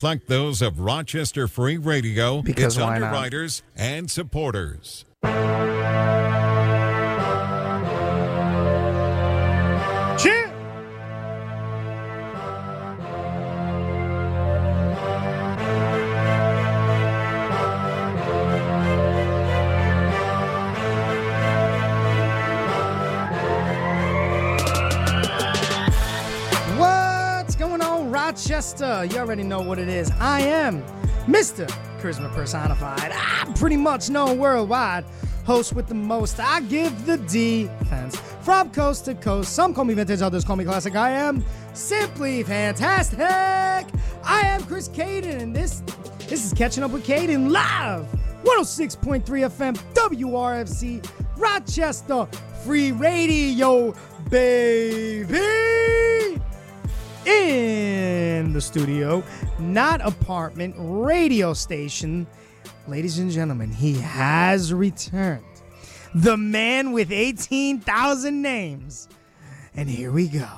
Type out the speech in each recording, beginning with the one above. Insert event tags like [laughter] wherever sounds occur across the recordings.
Like those of Rochester Free Radio, Because its why not? underwriters and supporters. You already know what it is. I am Mr. Charisma Personified. I'm pretty much known worldwide. Host with the most. I give the defense from coast to coast. Some call me vintage, others call me classic. I am simply fantastic. I am Chris Caden, and this this is catching up with Caden live. 106.3 FM WRFC Rochester Free Radio, baby in the studio, not apartment, radio station. Ladies and gentlemen, he has returned. The man with 18,000 names. And here we go.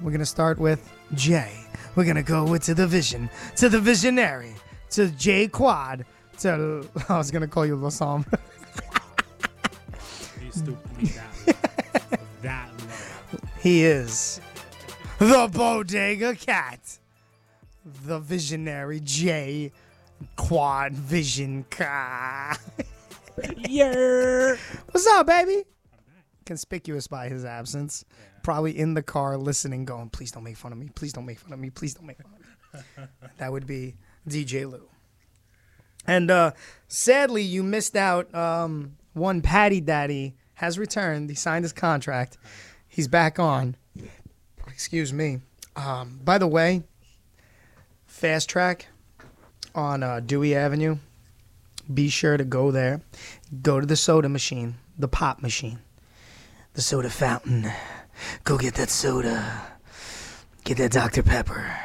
We're going to start with Jay. We're going to go with to the vision, to the visionary, to Jay Quad, to, [laughs] I was going to call you Lasom. You [laughs] stupid that that low. He is the Bodega Cat, the visionary J Quad Vision Cat. [laughs] Yeah. What's up, baby? Conspicuous by his absence. Probably in the car listening, going, please don't make fun of me. Please don't make fun of me. Please don't make fun of me. [laughs] that would be DJ Lou. And uh, sadly, you missed out. Um, one Patty Daddy has returned. He signed his contract. He's back on. Excuse me. Um, by the way, Fastrac on uh, Dewey Avenue. Be sure to go there. Go to the soda machine, the pop machine, the soda fountain. Go get that soda. Get that Dr. Pepper.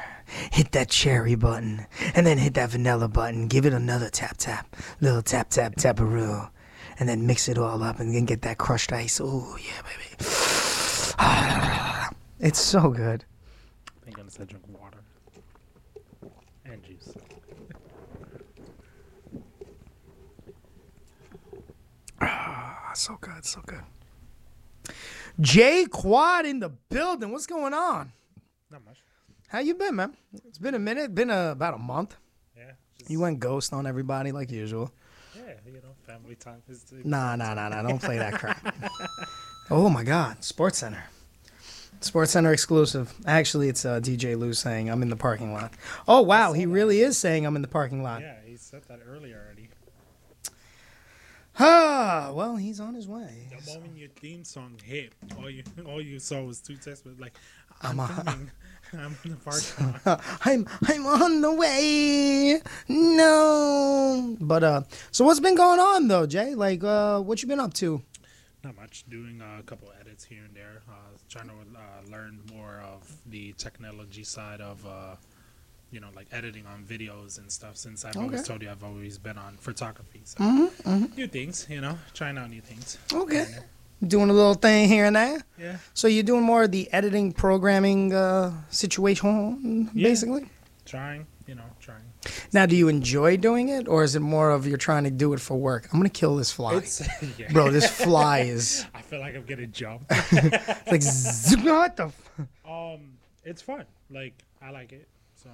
Hit that cherry button. And then hit that vanilla button. Give it another tap tap. Little tap tap taparoo. And then mix it all up and then get that crushed ice. Oh, yeah, baby. [sighs] it's so good. I think I'm gonna drink water and juice. Ah, so good, so good. Jay Quad in the building. What's going on? Not much. How you been, man? It's been a minute. Been a, about a month. Yeah. You went ghost on everybody like usual. Yeah, you know, family time is. Nah, nah, nah, nah. Don't play that crap. [laughs] oh my God, Sports Center. Sports Center exclusive. Actually, it's uh, DJ Lou saying I'm in the parking lot. Oh wow, he really is saying I'm in the parking lot. Yeah, he said that earlier already. Ah, well, he's on his way. The moment your theme song hit, all you [laughs] all you saw was two texts, but like, I'm I'm, a- coming. [laughs] I'm in the parking [laughs] lot. I'm I'm on the way. No. But uh so what's been going on though, Jay? Like uh what you been up to? Not much. Doing a couple edits here and there. Uh, trying to uh, learn more of the technology side of, uh, you know, like editing on videos and stuff. Since I've always told you I've always been on photography, so Mm-hmm, new things. You know, trying out new things. Okay. here and there. Doing a little thing here and there. Yeah. So you're doing more of the editing programming uh situation Yeah. basically? Trying. You know, trying. Now do you enjoy doing it or is it more of you're trying to do it for work? I'm gonna kill this fly. [laughs] Yeah. Bro, this fly is [laughs] I feel like I'm getting jumped. [laughs] like what the f- um, it's fun. Like I like it. So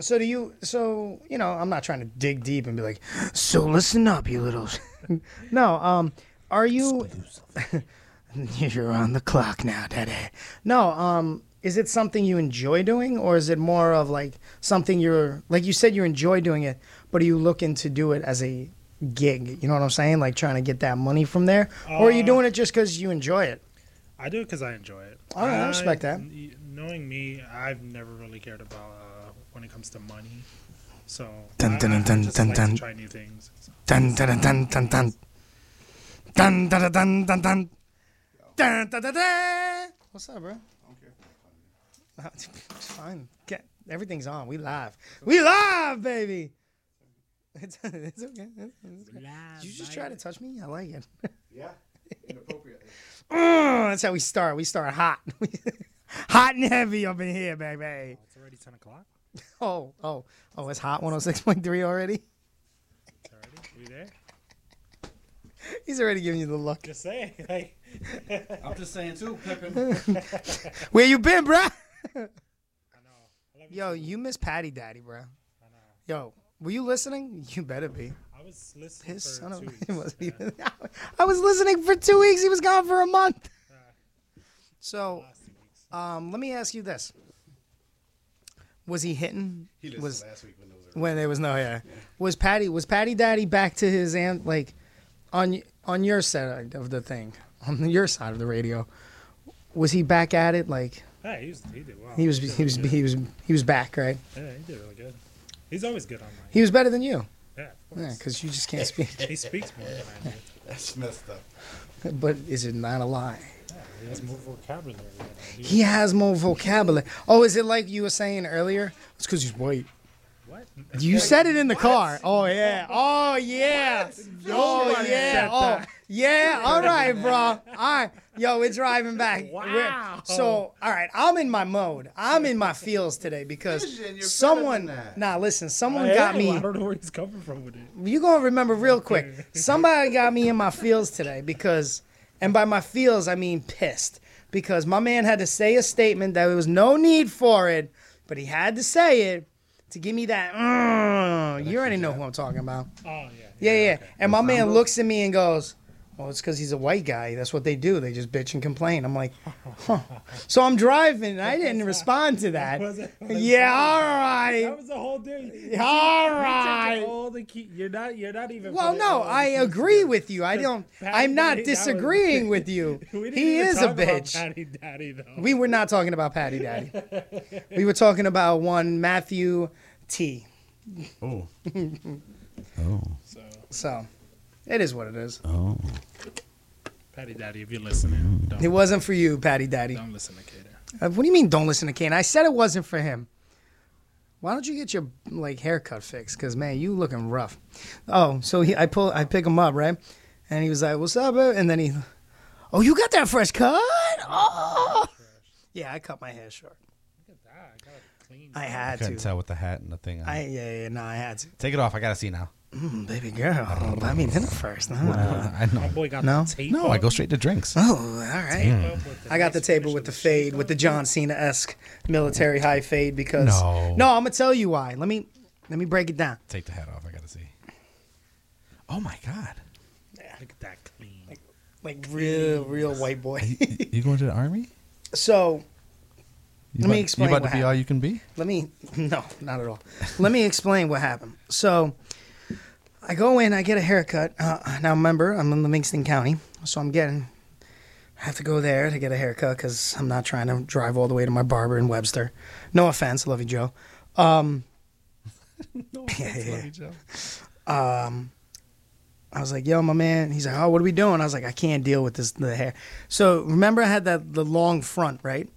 So do you? So you know, I'm not trying to dig deep and be like, so listen up, you little. [laughs] no, um, are you? [laughs] You're on the clock now, Daddy. No, um, is it something you enjoy doing, or is it more of like something you're like you said you enjoy doing it, but are you looking to do it as a gig? You know what I'm saying? Like trying to get that money from there, or are you Uh, doing it just because you enjoy it? I do it because I enjoy it. All right, I respect that. N- Knowing me, I've never really cared about uh, when it comes to money. So Dun, I, dun, I, dun, just dun, like dun. to try new things. So, Dun dun dun dun dun dun dun dun dun dun dun dun dun dun dun. What's up, bro? It's fine. Get, everything's on. We live. We live, baby. It's, it's okay. It's, it's okay. Did you just try to touch me? I like it. Yeah, [laughs] inappropriately. Mm, that's how we start. We start hot. [laughs] [laughs] hot and heavy up in here, baby. it's already ten o'clock. [laughs] Oh, oh, oh, it's hot 106.3 already. It's Already? We there? He's already giving you the look. Just saying. [laughs] Like, I'm just saying too, Pippin. Where you been, bruh? I know. I you. Yo, you miss Patty Daddy, bruh. I know. Yo, were you listening? You better be. I was listening His for son of two weeks. he wasn't yeah. even. I was listening for two weeks. He was gone for a month. Uh, So, last two weeks. Um, let me ask you this: Was he hitting? He listened was last week when there was when there was no hair? Was Patty? Was Patty Daddy back to his aunt like on on your side of the thing, on your side of the radio? Was he back at it? Like Hey, he, was, he did well. he was did he was really he was he was back, right? Yeah, he did really good. He's always good on mic. He was better than you. Yeah, of Yeah, because you just can't [laughs] speak. He speaks more than I do. [laughs] That's messed up. but is it not a lie? Yeah, he has more vocabulary than I do. He has more vocabulary. Oh, is it like you were saying earlier? It's because he's white. What? You said it in the car. Oh yeah. Oh yeah. Oh Nobody yeah. Oh yeah. All right, bro. All right. Yo, we're driving back. Wow. We're- so all right, I'm in my mode. I'm in my feels today because Vision, someone. than. Nah, listen. Someone got me. I don't know where he's coming from with it. You gonna remember real quick. [laughs] Somebody got me in my feels today because, and by my feels I mean pissed because my man had to say a statement that there was no need for it, but he had to say it to give me that. "Mm." you already know who I'm talking about. Oh yeah. Yeah, yeah. okay. And my man looks at me and goes, "Well, it's because he's a white guy. That's what they do. They just bitch and complain." I'm like, huh. So I'm driving, and I didn't respond to that. Was it- [laughs] Yeah, all That was the whole thing. All All the key. You're not. You're not even. Well, no, I agree together. with you. I don't. Patty I'm not Daddy, that was- disagreeing [laughs] with you. He is a bitch. Patty Daddy though. We were not talking about Patty Daddy. We were talking about one Matthew T. Oh. [laughs] oh. so So, it is what it is. Oh. Patty Daddy, if you're listening, don't, It wasn't for you, Patty Daddy. don't listen to Kater. Uh, what do you mean? Don't listen to Kane. I said it wasn't for him. Why don't you get your like haircut fixed? Cause man, you looking rough. Oh, so he, I pull, I pick him up, right? And he was like, "What's up?" bro?" And then he, "Oh, you got that fresh cut? Oh, yeah, I cut my hair short. Look at that. I got it clean. I had Couldn't to. tell with the hat and the thing. on. I yeah, yeah, no, I had to. Take it off. I gotta see now. Mm, baby girl, buy me dinner first. huh? Uh, I My know. boy got No? the tape. No, I go straight to drinks. Oh, all right. Tape I got the table with the fade, with the John Cena esque military high fade because No. no, I'm gonna tell you why. Let me let me break it down. Take the hat off. I gotta see. Oh my god. Look at that clean. Like real, real white boy. you going to the army? [laughs] so You Let me explain You about to be all you can be? let me [laughs] no, not at all. Let me explain what happened. So I go in, I get a haircut. Uh, now remember, I'm in Livingston County, so I'm getting. I have to go there to get a haircut because I'm not trying to drive all the way to my barber in Webster. No offense, love you, Joe. Um, [laughs] No, [laughs] yeah. love you, Joe. um, I was like, "Yo, my man." He's like, "Oh, what are we doing?" I was like, "I can't deal with this the hair." So remember, I had that the long front, right?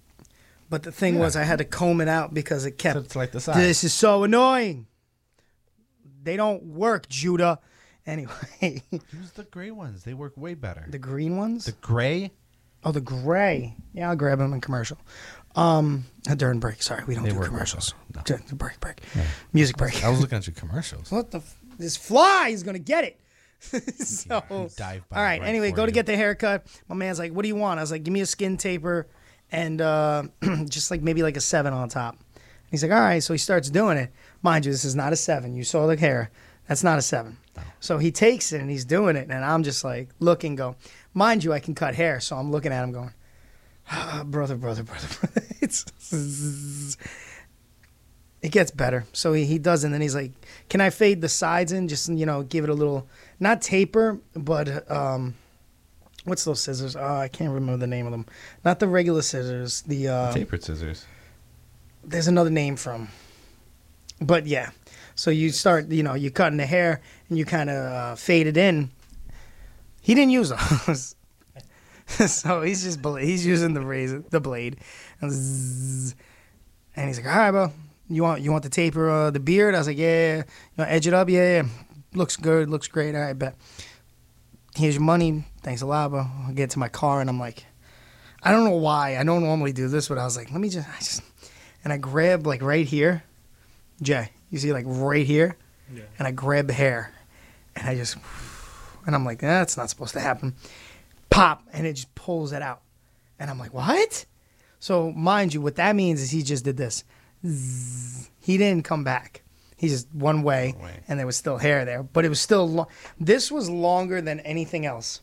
But the thing Yeah. was, I had to comb it out because it kept. So it's like the side. This is so annoying. They don't work, Judah. Anyway, [laughs] Use the gray ones. They work way better. the green ones. The gray, oh, the gray. Yeah, I'll grab them in commercial. Um, uh, during break. Sorry, we don't They do commercials. Ju- Break, break. Music break. I was looking at your commercials. [laughs] What the? F- this fly is gonna get it. [laughs] so, dive all right. Anyway, go to get the haircut. My man's like, "What do you want?" I was like, "Give me a skin taper, and uh, [clears throat] just like maybe like a seven on top." He's like, "All right." So he starts doing it. Mind you, this is not a seven. You saw the hair. That's not a seven. So he takes it and he's doing it, and I'm just like looking, go. Mind you, I can cut hair, so I'm looking at him going, ah, brother, brother, brother, [laughs] brother. It's it gets better. So he, he does, and then he's like, "Can I fade the sides in? Just you know, give it a little, not taper, but um, what's those scissors? Oh, I can't remember the name of them. Not the regular scissors. The uh, Tapered scissors. there's another name from, but yeah. So you start, you know, you cutting the hair and you kind of uh, fade it in. He didn't use those. [laughs] so he's just he's using the razor, the blade, and, zzz. and he's like, "All right, bro, you want you want the taper, uh, the beard?" I was like, "Yeah, you know, edge it up, yeah, yeah, looks good, looks great. All right, bet. Here's your money. Thanks a lot, bro." I get to my car and I'm like, I don't know why. I don't normally do this, but I was like, let me just, I just, and I grab like right here, Jay, you see like right here, Yeah. and I grab the hair, and I just, and I'm like, that's not supposed to happen. Pop, and it just pulls it out, and I'm like, what? So mind you, what that means is he just did this. Zzz. He didn't come back. He just one way, One way. and there was still hair there, but it was still long. This was longer than anything else.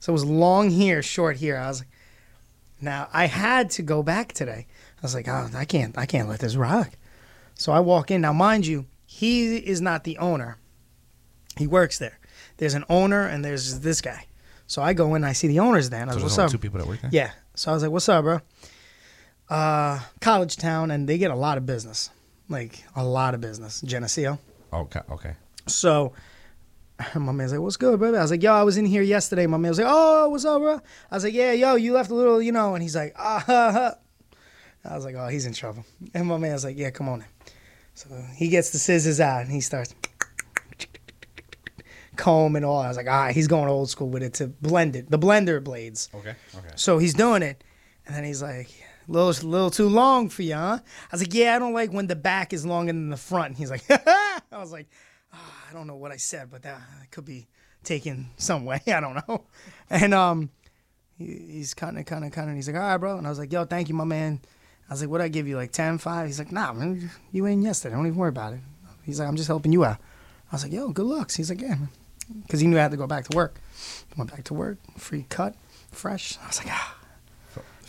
So it was long here, short here. I was like, now I had to go back today. I was like, oh, I can't, I can't let this rock. So I walk in. Now, mind you, he is not the owner. He works there. There's an owner and there's this guy. So I go in, I see the owners there, and I So was only what's two people that work there. Yeah. So I was like, what's up, bro? Uh, college town, and they get a lot of business, like a lot of business. Geneseo. Okay. Okay. So [laughs] my man's like, "What's good, brother?" I was like, "Yo, I was in here yesterday." My man was like, "Oh, what's up, bro?" I was like, "Yeah, yo, you left a little, you know." And he's like, "Ah." Ha, ha. I was like, "Oh, he's in trouble." And my man's like, "Yeah, come on." In. So he gets the scissors out and he starts comb and all. I was like, "All right, he's going old school with it to blend it, the blender blades." Okay. Okay. So he's doing it, and then he's like, "A little, little too long for you, huh?" I was like, "Yeah, I don't like when the back is longer than the front." And he's like, ha [laughs] I was like, "Ah, "I don't know what I said, but that could be taken some way. [laughs] I don't know." And um, he, he's kind of, kind of, kind of. He's like, "All right, bro," and I was like, "Yo, thank you, my man." I was like, "What I give you, like 10, 5? He's like, "Nah, man, you ain't yesterday. Don't even worry about it." He's like, "I'm just helping you out." I was like, "Yo, good looks." He's like, "Yeah," because he knew I had to go back to work. Went back to work, free cut, fresh. I was like, ah.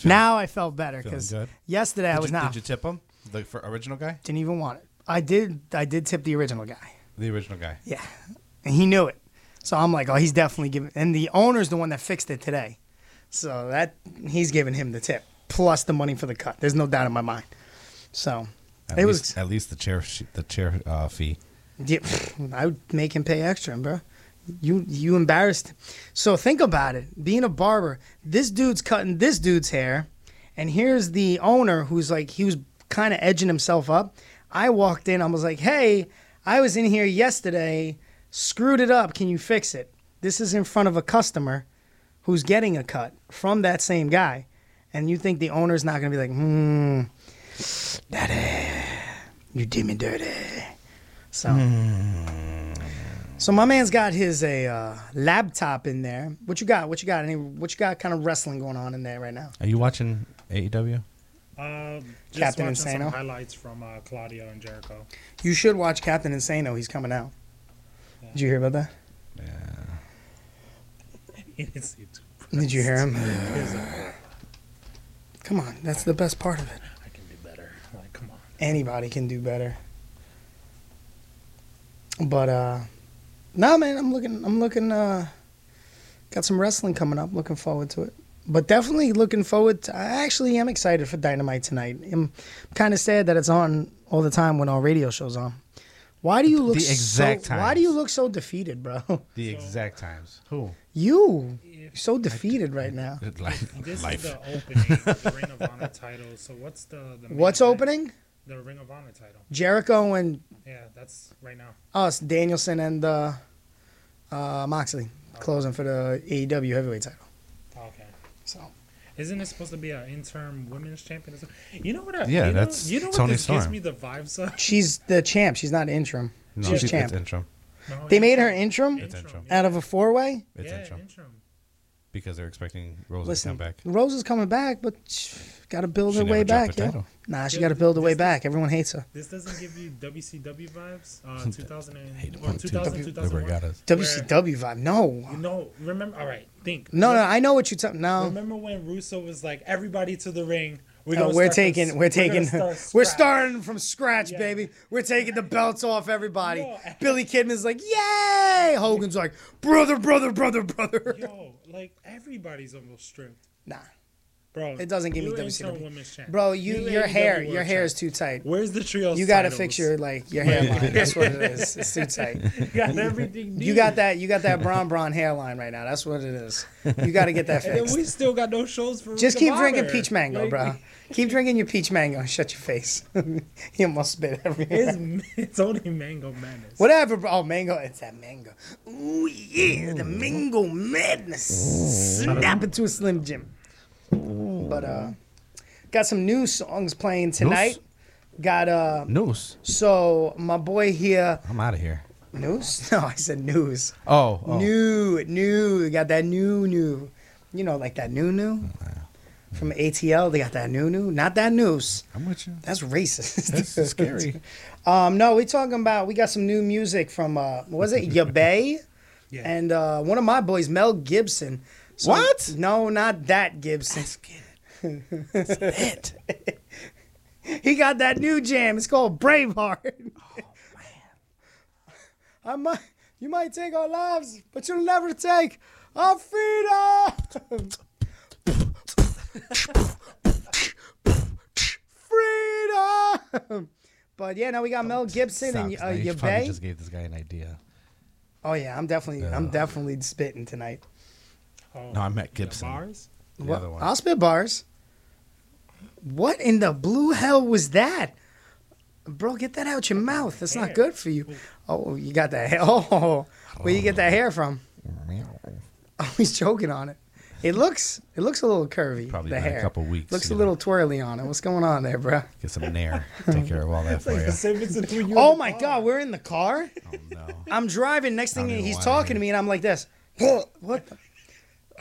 Now I felt better because yesterday I was you, not. did you tip him? The for original guy? Didn't even want it. I did. I did tip the original guy. The original guy. Yeah, and he knew it. So I'm like, oh, he's definitely giving. And the owner's the one that fixed it today. So that he's giving him the tip plus the money for the cut. There's no doubt in my mind. So At it least, was. at least the chair the chair uh, fee. Yeah, I would make him pay extra, bro. You you embarrassed. So think about it. Being a barber, this dude's cutting this dude's hair, and here's the owner who's like he was kind of edging himself up. I walked in. I was like, "Hey, I was in here yesterday. Screwed it up. Can you fix it?" This is in front of a customer who's getting a cut from that same guy, and you think the owner's not gonna be like, "Hmm, daddy, you did me dirty." So. So my man's got his a uh, laptop in there. What you got? What you got? Any? What you got? Kind of wrestling going on in there right now? Are you watching AEW? Um, just Captain watching some Insano? highlights from uh, Claudio and Jericho. You should watch Captain Insano. He's coming out. Did you hear about that? [laughs] It's- Did you hear him? [laughs] Come on, that's the best part of it. I can do better. Like, come on. Anybody can do better. But uh, no, man, I'm looking. I'm looking. Uh, got some wrestling coming up. Looking forward to it. But definitely looking forward. To, I actually am excited for Dynamite tonight. I'm kind of sad that it's on all the time when all radio shows on. Why do you look The exact so? Why do you look so defeated, bro? The [laughs] exact times. Who? You so defeated right now. [laughs] Life. This Life. is the opening, of the [laughs] Ring of Honor title. So what's the, the main What's event? opening? The Ring of Honor title. Jericho and Yeah, that's right now. us, Danielson and uh, uh, Moxley, closing for the AEW heavyweight title. Okay. So Isn't it supposed to be an interim women's champion? or something? You know what? I, Yeah, you know, that's you know what Tony this gives me the vibes of. she's the champ. She's not interim. No, she's she's champ. it's interim. No, They made her interim. interim It's interim. out of a four way. It's yeah, interim. interim. Because they're expecting Rose to come back. Rose is coming back, but got to build She her never way back. the yo. title. Nah, she got to build her way back. Everyone hates her. This doesn't give you WCW vibes. Uh, [laughs] 2000 and, or 2000, 2001. WCW vibe. No, You know, remember? All right, think. no, no. I know what you're talking. No, Remember when Russo was like, "Everybody to the ring." We're, No, we're start from taking, we're taking, gonna start [laughs] we're starting from scratch, Yeah. baby. We're taking the belts off everybody. Yo. [laughs] Billy Kidman's like, yay! Hogan's like, brother, brother, brother, brother. Yo, like everybody's almost stripped, Nah, bro. It doesn't give me you WCW. interim bro, you, You your hair, world your hair is too tight. Where's the trio? You got to fix your like your hairline. That's what it [laughs] is. It's too tight. You got everything. You got that. You got that Bron Bron hairline right now. That's what it is. You got to get that [laughs] And fixed. we still got no shows for. Just Ring keep drinking Honor. peach mango, Like, bro. [laughs] Keep drinking your peach mango. Shut your face. you almost spit everywhere. It's, it's only Mango Madness. Whatever, bro. Oh, mango. It's that mango. Ooh, yeah. The mango madness. Snap it to a Slim Jim. But, uh, got some new songs playing tonight. got uh. Noose. So my boy here, I'm out of here. news? [laughs] No, I said news. Oh, oh. New, new. Got that new, new. You know, like that new, new. From ATL, they got that new, new. Not that news. I'm with you. That's racist. That's [laughs] scary. Um, no, we talking about we got some new music from uh, was it [laughs] Yabe, Yeah. and uh, one of my boys, Mel Gibson. So- What? No, not that Gibson. It. He got that new jam. It's called Braveheart. Oh man. I might, you might take our lives, but you'll never take our freedom. freedom. But yeah, now we got Mel Gibson and Stop, uh, you probably Yabe. just gave this guy an idea. Oh yeah, I'm definitely, I'm definitely spitting tonight. Oh, No, I met the Gibson. Bars? The What- other one. I'll spit bars. What in the blue hell was that? Bro, get that out your mouth. That's not good for you. Oh, you got that hair. [laughs] Oh, where you get that hair from? [laughs] Oh, he's choking on it. It looks, it looks a little curvy. Probably the been a couple weeks, Looks you a know. little twirly on it. What's going on there, bro? Get some nair. Take care of all that for you. [laughs] Oh my God, we're in the car. Oh no. I'm driving. Next thing he's talking to me, and I'm like this. What? The?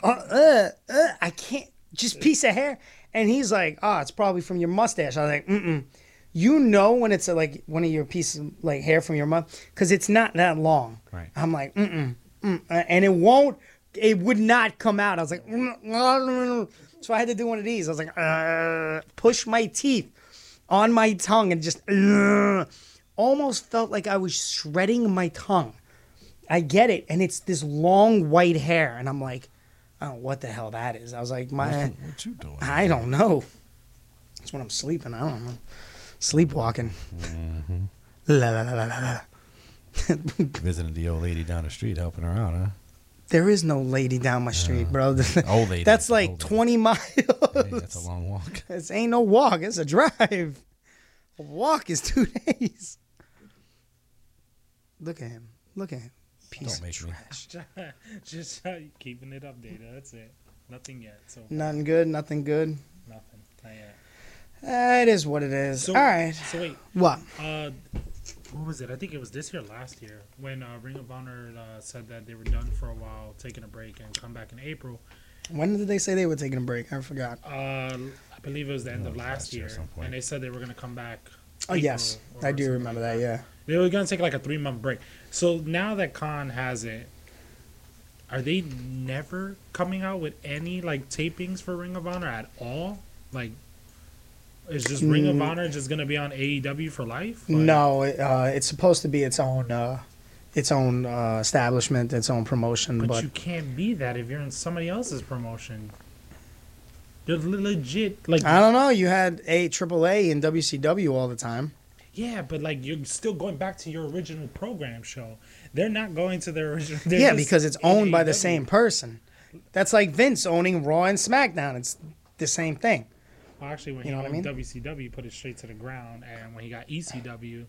Uh, uh, uh, I can't. Just piece of hair. And he's like, "Oh, it's probably from your mustache." I was like, "Mm-mm." You know when it's uh like one of your pieces of like hair from your mouth because it's not that long. Right. I'm like, "Mm-mm." mm, uh," And it won't. It would not come out. I was like, "Mm, [laughs] so I had to do one of these. I was like, uh, push my teeth on my tongue and just uh, [laughs] almost felt like I was shredding my tongue. I get it, and it's this long white hair, and I'm like, I don't know what the hell that is. I was like, my, What you doing? I don't know. That's when I'm sleeping. I don't know, sleepwalking. Mm-hmm. La, la, la, la, la, la. [laughs] Visiting the old lady down the street, helping her out, huh? There is no lady down my street, uh, bro. [laughs] Old lady. That's like lady. 20 miles. Hey, that's a long walk. [laughs] This ain't no walk. It's a drive. A walk is two days. Look at him. Look at him. Piece Don't make me. trash. [laughs] Just uh, keeping it updated. That's it. Nothing yet. So Nothing good. Nothing good. nothing. Not yet. Uh, it is what it is. So, All right. So wait. What? Uh, what was it? I think it was this year, last year, when uh, Ring of Honor uh, said that they were done for a while, taking a break, and come back in April. When did they say they were taking a break? I forgot. Uh, I believe it was the end of last year year, at some point. and they said they were going to come back. Oh yes, I do remember like that. Yeah. They were going to take like a three month break. So now that Khan has it, are they never coming out with any like tapings for Ring of Honor at all? Like, is just Ring of Mm. Honor just going to be on AEW for life? Like, No, it, uh, it's supposed to be its own, uh, its own uh, establishment, its own promotion. But, But, you can't be that if you're in somebody else's promotion. They're legit, like I don't know. You had a AAA and WCW all the time. Yeah, but like you're still going back to your original program show. They're not going to their [laughs] original. yeah, because it's owned by the same person. That's like Vince owning Raw and SmackDown. It's the same thing. Well, actually, when You he know what I mean? WCW, he put it straight to the ground, and when he got ECW,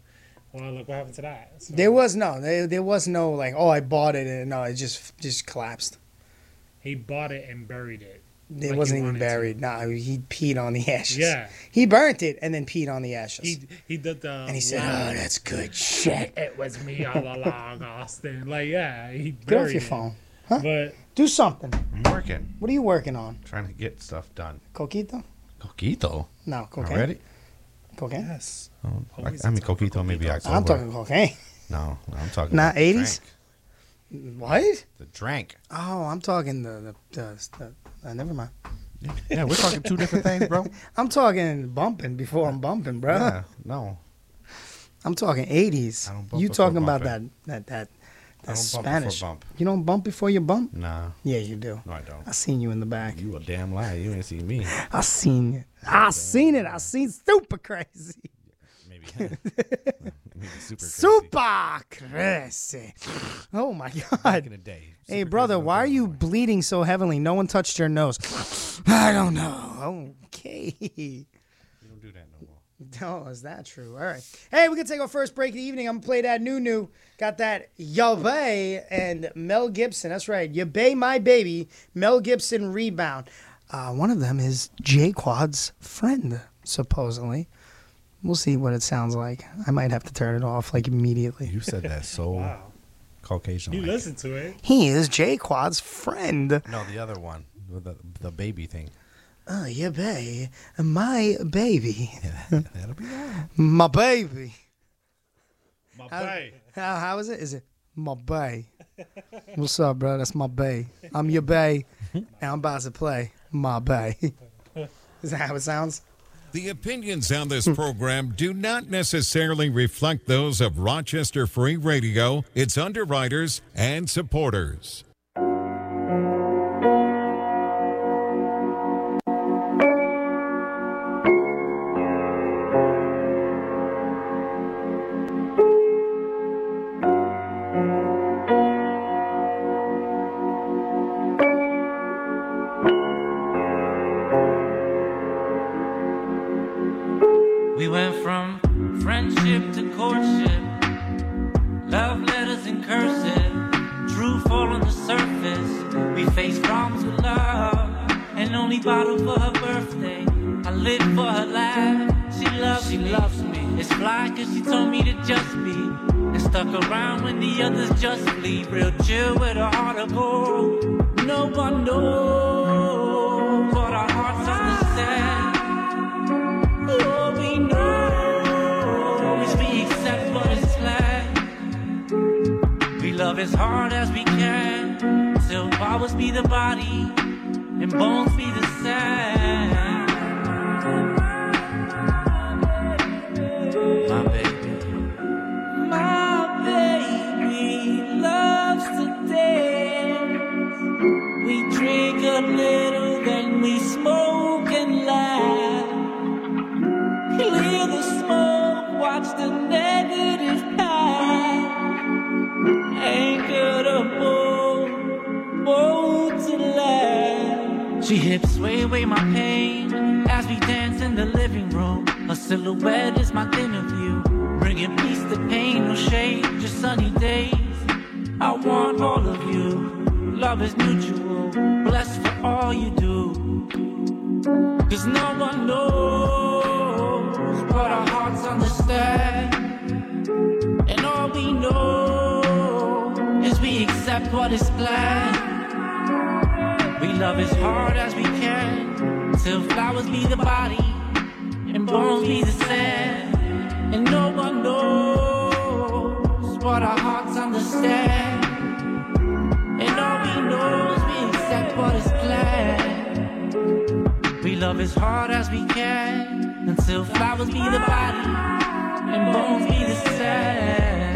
well, look what happened to that. So, There was no, there, there was no like, oh, I bought it, and no, it just just collapsed. he bought it and buried it. It Like wasn't even wanted to. buried. No, he peed on the ashes. Yeah, he burnt it and then peed on the ashes. he he did the and he um, said, line, "Oh, that's good shit." [laughs] "It was me all along, Austin." Like, yeah, he Get buried off your it. phone. But Do something. I'm working. What are you working on? Trying to get stuff done. Coquito? Coquito. No, cocaine. Already? Cocaine. yes, Oh, I, I mean, a time for Coquito maybe October. I'm talking cocaine. No, no, I'm talking. Not 80s? drank. What? The drank. Oh, I'm talking the the, the, the uh, never mind. Yeah, we're talking two different things, bro. [laughs] I'm talking bumping before I'm bumping, bro. Yeah, no. I'm talking 80s. I don't bump You talking about that bumping. that that I that don't Spanish? bump. You don't bump before you bump? Nah, Yeah, you do. no, I don't. I seen you in the back. You a damn liar. You ain't seen me. [laughs] I seen it. I seen it. I seen super crazy. Maybe. [laughs] [laughs] Super. Crazy. Super crazy. Oh my [laughs] god. in the day. Hey brother, why are you bleeding so heavily? No one touched your nose. [sighs] I don't know. Okay. You don't do that no more. [laughs] Oh, is that true? All right. Hey, we're gonna take our first break of the evening. I'm gonna play that new new. Got that Yabe and Mel Gibson. That's right. Yabe my baby. Mel Gibson rebound. Uh, one of them is J Quad's friend, supposedly. We'll see what it sounds like. I might have to turn it off like immediately. You said that so [laughs] Wow. Caucasian. You listen to it. He is J Quad's friend. No, the other one, the the baby thing. Oh, yeah, baby. My baby. Yeah, [laughs] that'll be that. My baby. My How- boy. How, how is it? Is it my bay? What's up, bro? That's my bay. I'm your bay, and [laughs] I'm about to play my bay. Is that how it sounds? The opinions on this program do not necessarily reflect those of Rochester Free Radio, its underwriters, and supporters. Love is mutual, blessed for all you do. Cause no one knows what our hearts understand. And all we know is we accept what is planned. We love as hard as we can, till flowers be the body and bones be the sand. And no one knows what our hearts understand. We we accept what is planned. We love as hard as we can until flowers be the body and bones be the sand.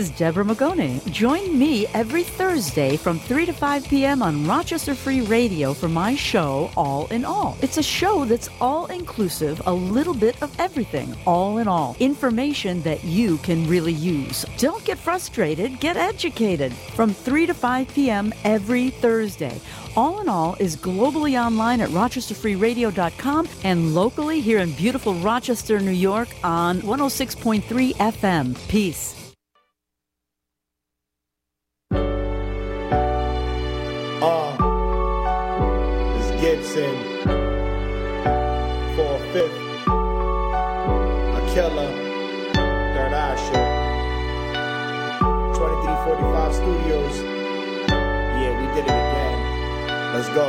Is Deborah Magone. Join me every Thursday from 3 to 5 p.m. on Rochester Free Radio for my show, All in All. It's a show that's all inclusive, a little bit of everything, all in all. Information that you can really use. Don't get frustrated, get educated. From 3 to 5 p.m. every Thursday. All in All is globally online at rochesterfreeradio.com and locally here in beautiful Rochester, New York on 106.3 FM. Peace. Let's go.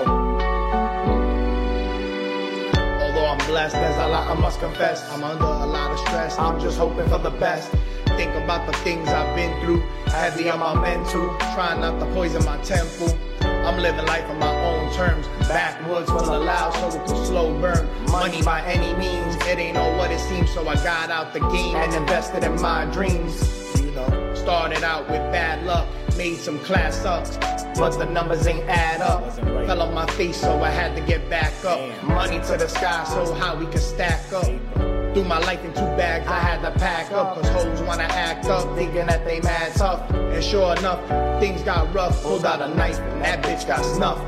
Although I'm blessed, there's a lot I must confess. I'm under a lot of stress. I'm just hoping for the best. Think about the things I've been through. Heavy on my mental. Trying not to poison my temple. I'm living life on my own terms. Backwoods will allow, so it's a slow burn. Money by any means, it ain't all what it seems. So I got out the game and invested in my dreams. You know, started out with bad luck, made some class ups, but the numbers ain't add up. Fell on my face, so I had to get back up. Money to the sky, so how we could stack up. Threw my life in two bags, I had to pack up. Cause hoes wanna act up, thinking that they mad tough. And sure enough, things got rough. Pulled out a knife, and that bitch got snuffed.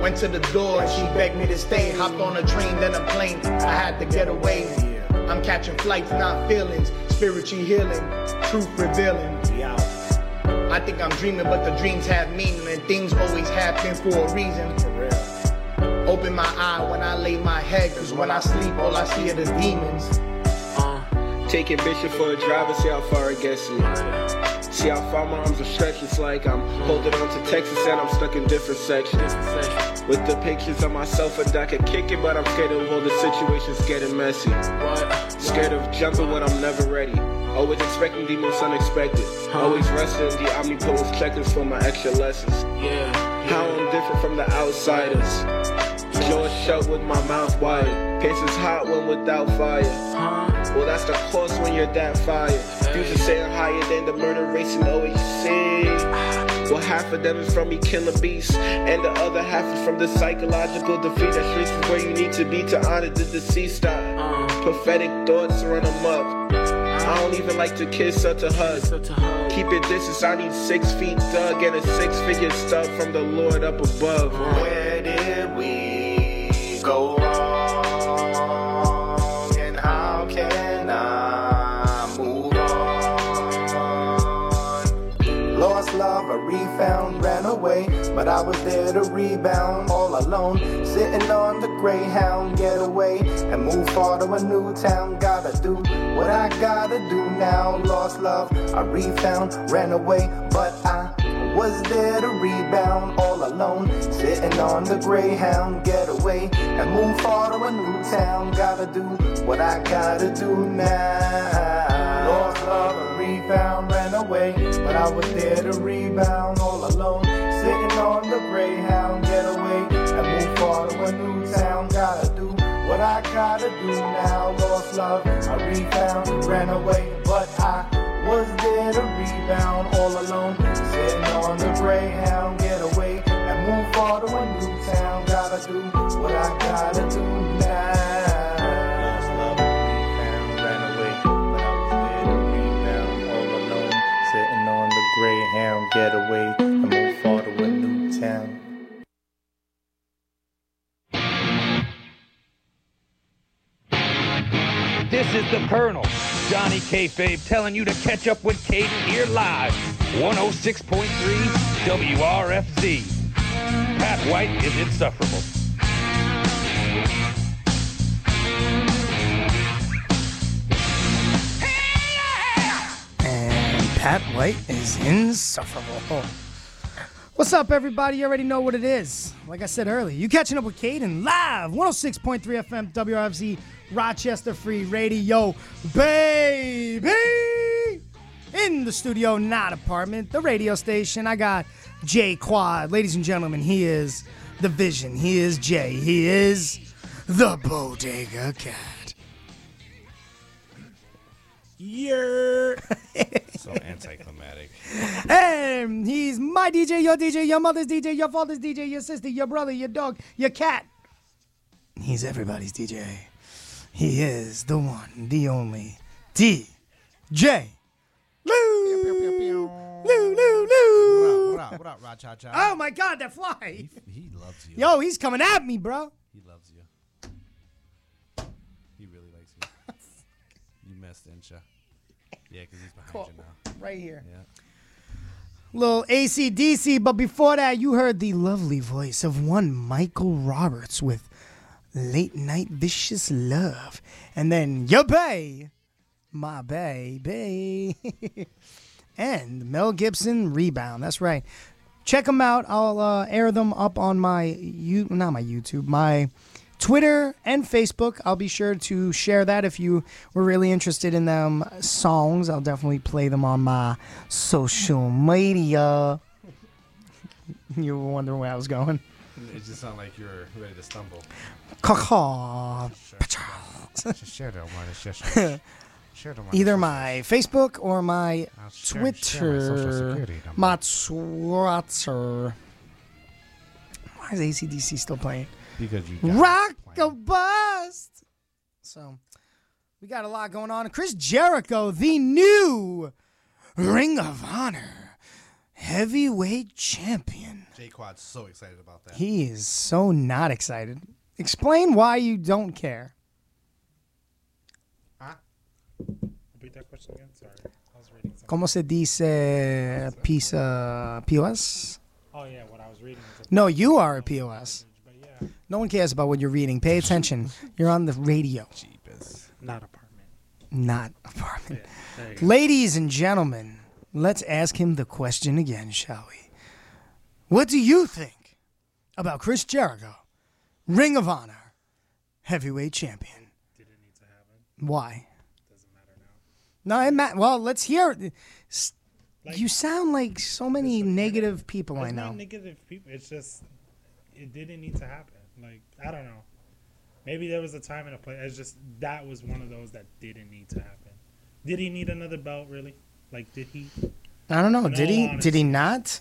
Went to the door, and she begged me to stay. Hopped on a train, then a plane. I had to get away. I'm catching flights, not feelings. Spiritual healing, truth revealing. I think I'm dreaming, but the dreams have meaning, and things always happen for a reason. Open my eye when I lay my head, cause when I sleep, all I see are the demons. Uh, taking Bishop for a drive and see how far it gets me. See how far my arms are stretched, it's like I'm holding on to Texas and I'm stuck in different sections. With the pictures of myself and I could kick it, but I'm scared of all the situations getting messy. Scared of jumping when I'm never ready. Always expecting the most unexpected. Always resting the omnipotence checklist for my extra lessons. Yeah. How I'm different from the outsiders. Jaws shut with my mouth wide. Pace is hot when without fire. Well, that's the cost when you're that fire. Dudes are saying higher than the murder race in OHC. Well, half of them is from me killing beasts, and the other half is from the psychological defeat. That is where you need to be to honor the deceased. I, prophetic thoughts run them up. I don't even like to kiss or to hug. Keep it distance, I need six feet dug and a six figure stub from the Lord up above. But I was there to rebound all alone. Sitting on the Greyhound, get away and move far to a new town. Gotta do what I gotta do now. Lost love, I refound, ran away, but I was there to rebound all alone. Sitting on the Greyhound, get away and move far to a new town. Gotta do what I gotta do now. Lost love and refound, ran away, but I was there to rebound all alone. On the Greyhound, get away and move far to a new town. Gotta do what I gotta do now. Lost love, I refound, ran away, but I was there to rebound all alone. Sitting on the Greyhound, get away and move far to a new town. Gotta do what I gotta do now. Rebound Greyhound, get town. This is the Colonel, Johnny Kayfabe, telling you to catch up with Caden here live, 106.3 WRFZ. Pat White is insufferable. And Pat White is insufferable. What's up, everybody? You already know what it is. Like I said earlier, you catching up with Caden live, 106.3 FM WRFZ Rochester Free Radio, baby! In the studio, not apartment, the radio station. I got Jay Quad. Ladies and gentlemen, he is the vision. He is Jay. He is the Bodega Cat. Yeah. [laughs] so anticlimactic. And he's my DJ, your DJ, your mother's DJ, your father's DJ, your sister, your brother, your dog, your cat. He's everybody's DJ. He is the one, the only DJ. Lou, Lou, Lou, Lou. What up, what up, Ra-cha-cha? Oh my God, that fly! He loves you. Yo, he's coming at me, bro. He loves you. He really likes you. [laughs] you missed, didn't? Yeah, because he's behind Cool. you now. Right here. Yeah. Little ACDC, but before that, you heard the lovely voice of one Michael Roberts with Late Night Vicious Love. And then your bay, my baby. [laughs] and Mel Gibson Rebound. That's right. Check them out. I'll uh, air them up on my, you not my YouTube, my Twitter and Facebook. I'll be sure to share that if you were really interested in them songs. I'll definitely play them on my social media. [laughs] you were wondering where I was going. It just sounded like you were ready to stumble. [laughs] Either my Facebook or my I'll share- share my Twitter. My Twitter. Why is ACDC still playing? Because you got Rock a bust. So we got a lot going on. Chris Jericho, the new Ring of Honor heavyweight champion. J Quad's so excited about that. He is so not excited. Explain why you don't care. Repeat that question again. Sorry, I was reading something. ¿Cómo se dice pizza POS? Oh yeah, what I was reading. Was No, you are a POS. No one cares about what you're reading. Pay attention. [laughs] You're on the radio. Jeepers. not apartment. Not apartment. there you go. Ladies and gentlemen, let's ask him the question again, shall we? What do you think about Chris Jericho, Ring of Honor, heavyweight champion? Why? It doesn't matter now. No, it ma- Well, let's hear. it. S- you sound like so many negative people I know. negative people. It's just it didn't need to happen. Like I don't know. Maybe there was a time and a place. It's just that was one of those that didn't need to happen. Did he need another belt? Really? Like, did he? I don't know. In Did he? honesty, Did he not?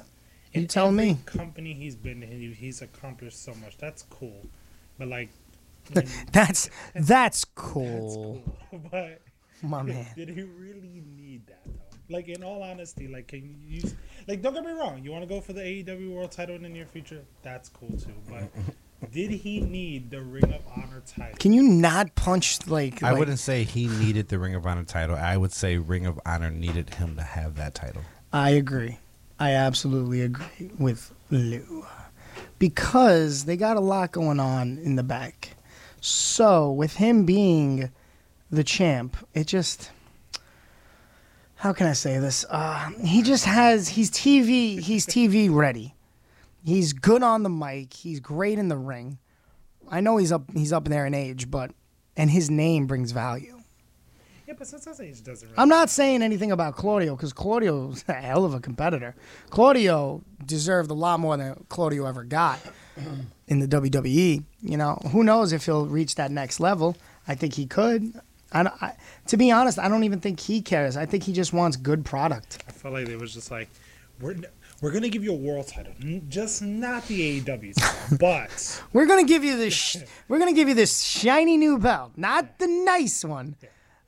You in tell every me. Company he's been in, he's accomplished so much. That's cool. But like, [laughs] [laughs] That's that's cool. [laughs] but My man. did he really need that though? Like, in all honesty, like, can you? Like, don't get me wrong. You want to go for the AEW World Title in the near future? That's cool too. But did he need the Ring of Honor title? Can you not punch like? I like- wouldn't say he needed the Ring of Honor title. I would say Ring of Honor needed him to have that title. I agree. I absolutely agree with Lou. Because they got a lot going on in the back. So, with him being the champ, it just. How can I say this? Uh, he just has. He's TV. He's TV ready. He's good on the mic. He's great in the ring. I know he's up. He's up there in age, but and his name brings value. Yeah, but since age doesn't. Really I'm not saying anything about Claudio because Claudio's [laughs] a hell of a competitor. Claudio deserved a lot more than Claudio ever got [clears throat] in the WWE. You know, who knows if he'll reach that next level? I think he could. I, I, to be honest, I don't even think he cares. I think he just wants good product. I felt like it was just like, we're we're gonna give you a world title, just not the AEW title, [laughs] but We're gonna give you this. Sh- we're gonna give you this shiny new belt, not the nice one.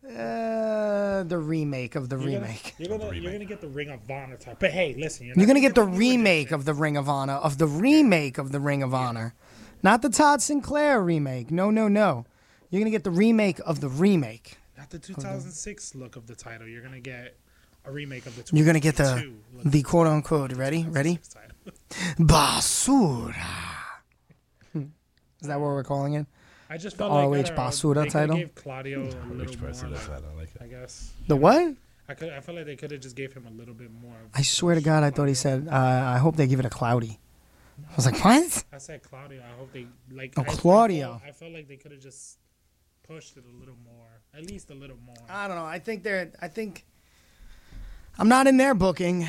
Uh, the remake of the you're gonna, remake. you're gonna you're gonna get the Ring of Honor title. But hey, listen, you're, You're not gonna get the remake of the Ring of Honor, of the remake of the Ring of Honor, not the Todd Sinclair remake. No, no, no. You're gonna get the remake of the remake. not the 2006 look of the title. You're gonna get a remake of the. You're gonna get the 2022 the quote unquote. Ready? Ready? [laughs] Basura. Is that what we're calling it? I just the felt ROH like I Basura they title. Gave Claudio a little more. Title, I like it. I guess. The what? I could. I feel like they could have just gave him a little bit more. Of, I swear to God, I thought he said. Uh, I hope they give it a cloudy. I was like, what? I said Claudio. I hope they like. Oh, I- I felt- Claudio. I felt, like they could have just pushed it a little more, at least a little more. I don't know. I think they're. I think. I'm not in their booking.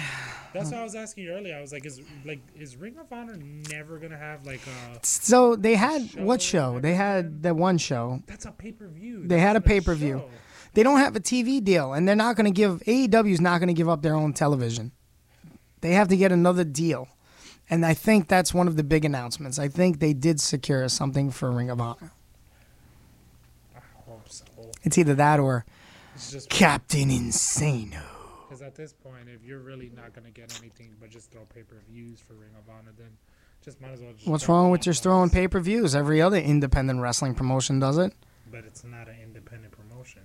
That's why I was asking you earlier. I was like, is like is Ring of Honor never gonna have like a? So they had what show? They had that one show. That's a pay per view. They had a pay per view. They don't have a TV deal, and they're not going to give AEW is not going to give up their own television. They have to get another deal, and I think that's one of the big announcements. I think they did secure something for Ring of Honor. I hope so. It's either that or Captain Insano. Because at this point, if you're really not gonna get anything but just throw pay per views for Ring of Honor, then just might as well. Just What's wrong with just throwing pay per views? Every other independent wrestling promotion does it. But it's not an independent promotion.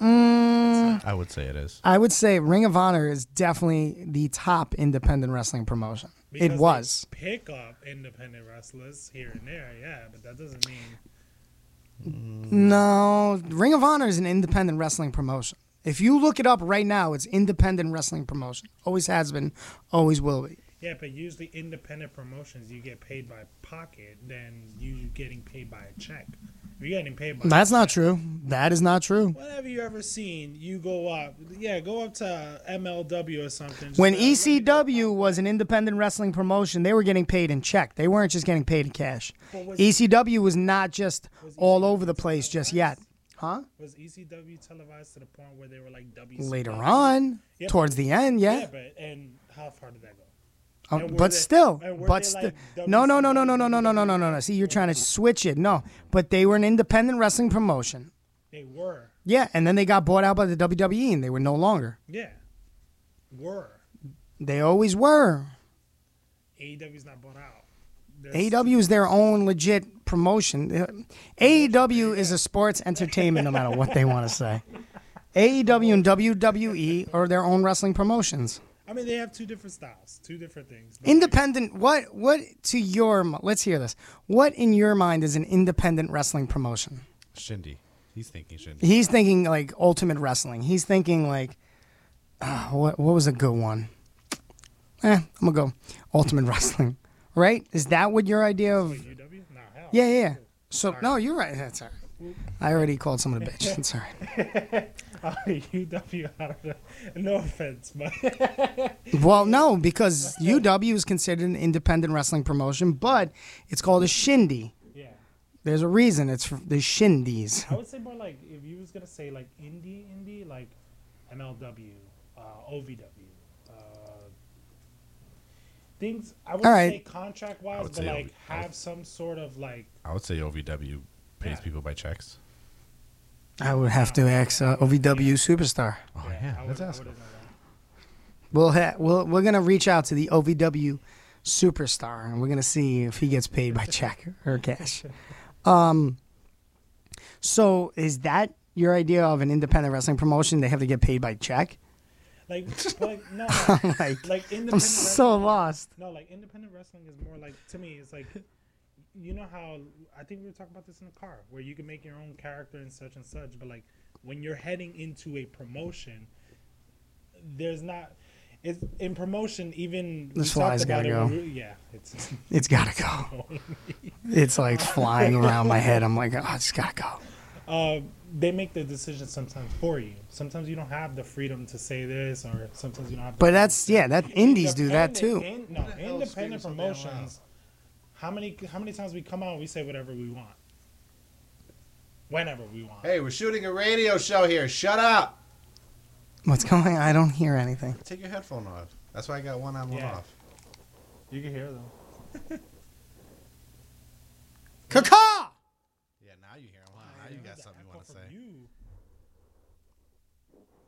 Mm, I would say it is. I would say Ring of Honor is definitely the top independent wrestling promotion. Because it they was. pick up independent wrestlers here and there, yeah, but that doesn't mean No, Ring of Honor is an independent wrestling promotion. If you look it up right now, it's independent wrestling promotion. Always has been, always will be. Yeah, but usually independent promotions you get paid by pocket than you getting paid by a check. If you're getting paid by That's not true. That is not true. Whenever you ever seen you go up, yeah, go up to MLW or something. When ECW was an independent wrestling promotion, they were getting paid in check. They weren't just getting paid in cash. Was- ECW was not just all over the place just yet. Huh? was ECW televised to the point where they were like WCW? Later on, Yeah, towards but- the end, yeah. Yeah, but and how far did that go? Oh, were but they- still, but still, like no, no, no, no, no, no, no, no, no, no, no, no. See, you're trying to switch it. No, but they were an independent wrestling promotion. They were, Yeah, and then they got bought out by the WWE, and they were no longer. yeah, were. They always were. AEW's not bought out. There's- AEW is their own legit promotion. AEW is a sports entertainment, no matter what they want to say. AEW and WWE are their own wrestling promotions. I mean, they have two different styles, two different things. Independent. What? What to your? Let's hear this. What in your mind is an independent wrestling promotion? Shindy. He's thinking Shindy. He's thinking like Ultimate Wrestling. He's thinking like, uh, what? What was a good one? Eh, I'm gonna go Ultimate Wrestling. Right? Is that what your idea of? Yeah, yeah. yeah. So no, you're right. That's all right. I already called someone a bitch. It's all right. [laughs] UW, I don't no offense, but [laughs] Well, no, because UW is considered an independent wrestling promotion, but it's called a shindy. Yeah. There's a reason. It's the Shindies. I would say more like if you was gonna say like indie, indie, like MLW, uh, OVW, things. I would All right. say contract wise, would but like OV I would- have some sort of like I would say OVW pays Yeah. people by checks. I would have to ask uh, OVW superstar. Oh yeah, let's ask him. We'll ha- we'll we're gonna reach out to the OVW superstar and we're gonna see if he gets paid by check [laughs] or cash. Um. So is that your idea of an independent wrestling promotion? They have to get paid by check. Like [laughs] like no, I'm like, like I'm so lost. No, like independent wrestling is more like to me. It's like you know how I think we were talking about this in the car, where you can make your own character and such and such. But like when you're heading into a promotion, there's not. It's in promotion. Even This fly's gotta go. we- yeah, it's [laughs] It's gotta go. [laughs] It's like flying around my head. I'm like, oh, it's gotta go. uh, they make the decision sometimes for you. Sometimes you don't have the freedom to say this, or sometimes you don't have. The But that's yeah, that indies do that too. Independent- in- no, independent promotions. How many how many times we come out and we say whatever we want, whenever we want. Hey, we're shooting a radio show here. Shut up. What's going? on? I don't hear anything. Take your headphone off. That's why I got one on, one Yeah. off. You can hear them. Caca. [laughs] Yeah, now you hear him. Huh? Now you got something you want to say.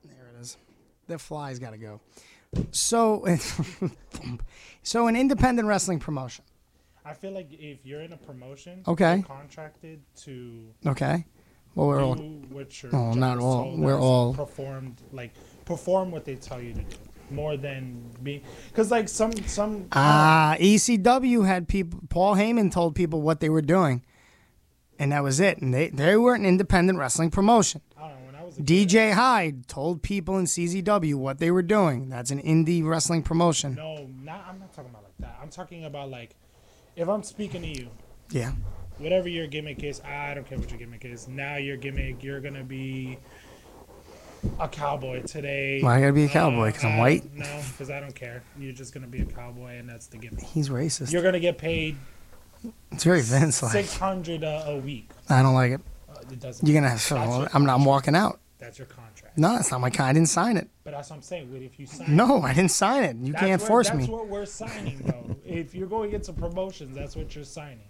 There it is. The fly's got to go. So, [laughs] so an independent wrestling promotion. I feel like if you're in a promotion, Okay. you're contracted to Okay. Well, we're all. do what your Oh, not all. We're all. performed like perform what they tell you to do more than be because like some some Ah, ECW had people. Paul Heyman told people what they were doing, and that was it. And they they were an independent wrestling promotion. DJ Hyde told people in CZW what they were doing. That's an indie wrestling promotion. no not I'm not talking about like that I'm talking about like if I'm speaking to you Yeah. whatever your gimmick is I don't care what your gimmick is now your gimmick you're gonna be a cowboy today Why I gotta be a uh, cowboy? 'Cause I'm white? no because I don't care you're just gonna be a cowboy and that's the gimmick He's racist. you're gonna get paid It's very Vince like. six hundred a, a week I don't like it. Uh, it doesn't You're gonna have. your I'm not. I'm walking out. That's your contract. No, it's not my contract. I didn't sign it. But that's what I'm saying. What if you sign? No, I didn't sign it. You can't what- force that's me. That's what we're signing, though. [laughs] if you're going into promotions, that's what you're signing.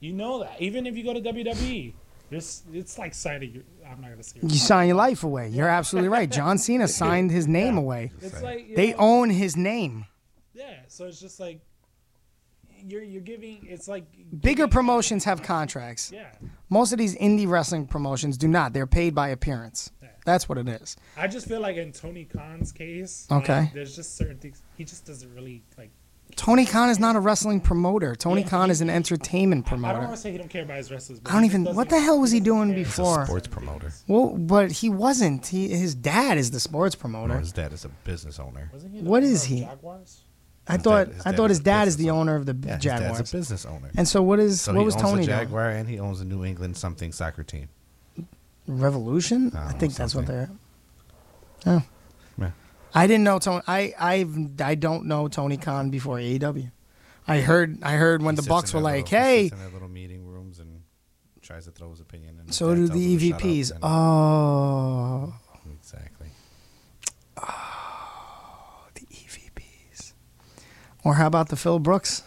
You know that. Even if you go to WWE, it's it's like signing. Your, I'm not gonna say. your You sign your life away. You're absolutely right. John Cena [laughs] signed his name away. It's like, they know- own his name. Yeah. So it's just like you're you're giving. It's like Bigger promotions have contracts. Yeah. Most of these indie wrestling promotions do not. They're paid by appearance. That's what it is. I just feel like in Tony Khan's case, Okay. um, there's just certain things he just doesn't really like. Tony Khan is not a wrestling promoter. Tony Yeah, Khan is an entertainment I don't promoter. want to say he don't care about his wrestlers. But I don't even. What the hell was he doing before? Sports promoter. Well, but he wasn't. He his dad is the sports promoter. No, his dad is a business owner. Wasn't he the What owner is of he? Jaguars? I His thought dad- his I dad thought is his dad is the owner of the Yeah, his Jaguars. dad's a business owner. And so what is So what he was owns Tony doing? Jaguar and he owns a New England something soccer team. Revolution? I I think that's what they're. Oh. Yeah. I didn't know Tony. I I I don't know Tony Khan before AEW. I heard I heard when He the Bucks were like, little- he "Hey." sits in their little meeting rooms and tries to throw his opinion. And So do the him to shut up, EVPs. Oh. Or how about the Phil Brooks?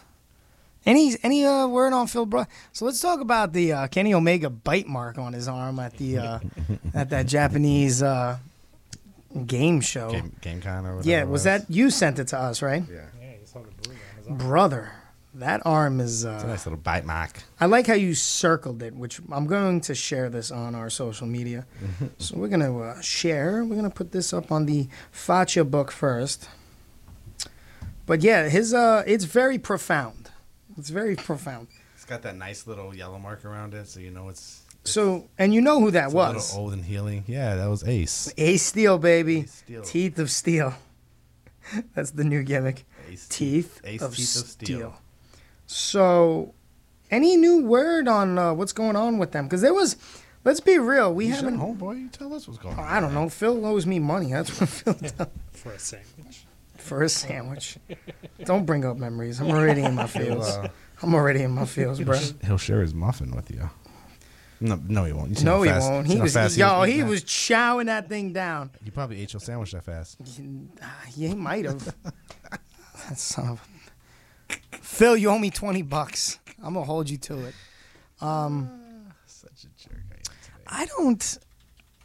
Any any uh, word on Phil Brooks? So let's talk about the uh, Kenny Omega bite mark on his arm at the uh, [laughs] at that Japanese uh, game show. Game, GameCon or whatever. yeah, it was that you sent it to us, right? Yeah. Yeah, you saw the bruise on his arm. Brother, that arm is. Uh, It's a nice little bite mark. I like how you circled it, which I'm going to share this on our social media. [laughs] so we're going to uh, share. We're going to put this up on the Facha book first. But yeah, his uh, it's very profound. It's very profound. It's got that nice little yellow mark around it, so you know it's. So, and you know who that it's a was? little old and healing. Yeah, that was Ace. Ace Steel, baby. Steel. Teeth of Steel. [laughs] That's the new gimmick. Ace Teeth, Ace of, Teeth of steel. Steel. So, any new word on uh, what's going on with them? Because there was, let's be real, we You haven't. should, homeboy, you tell us what's going on. I don't know. Phil owes me money. That's what Phil does. for a sandwich. For a sandwich. Don't bring up memories. I'm already in my [laughs] feels. uh, I'm already in my feels, bro. He'll share his muffin with you. No, no, he won't. No, he fast- won't. He was fast yo. He that? was chowing that thing down. You probably ate your sandwich that fast. Yeah, he might have. that son of. a- Phil, you owe me twenty bucks. I'm gonna hold you to it. Um, Such a jerk. I. I don't.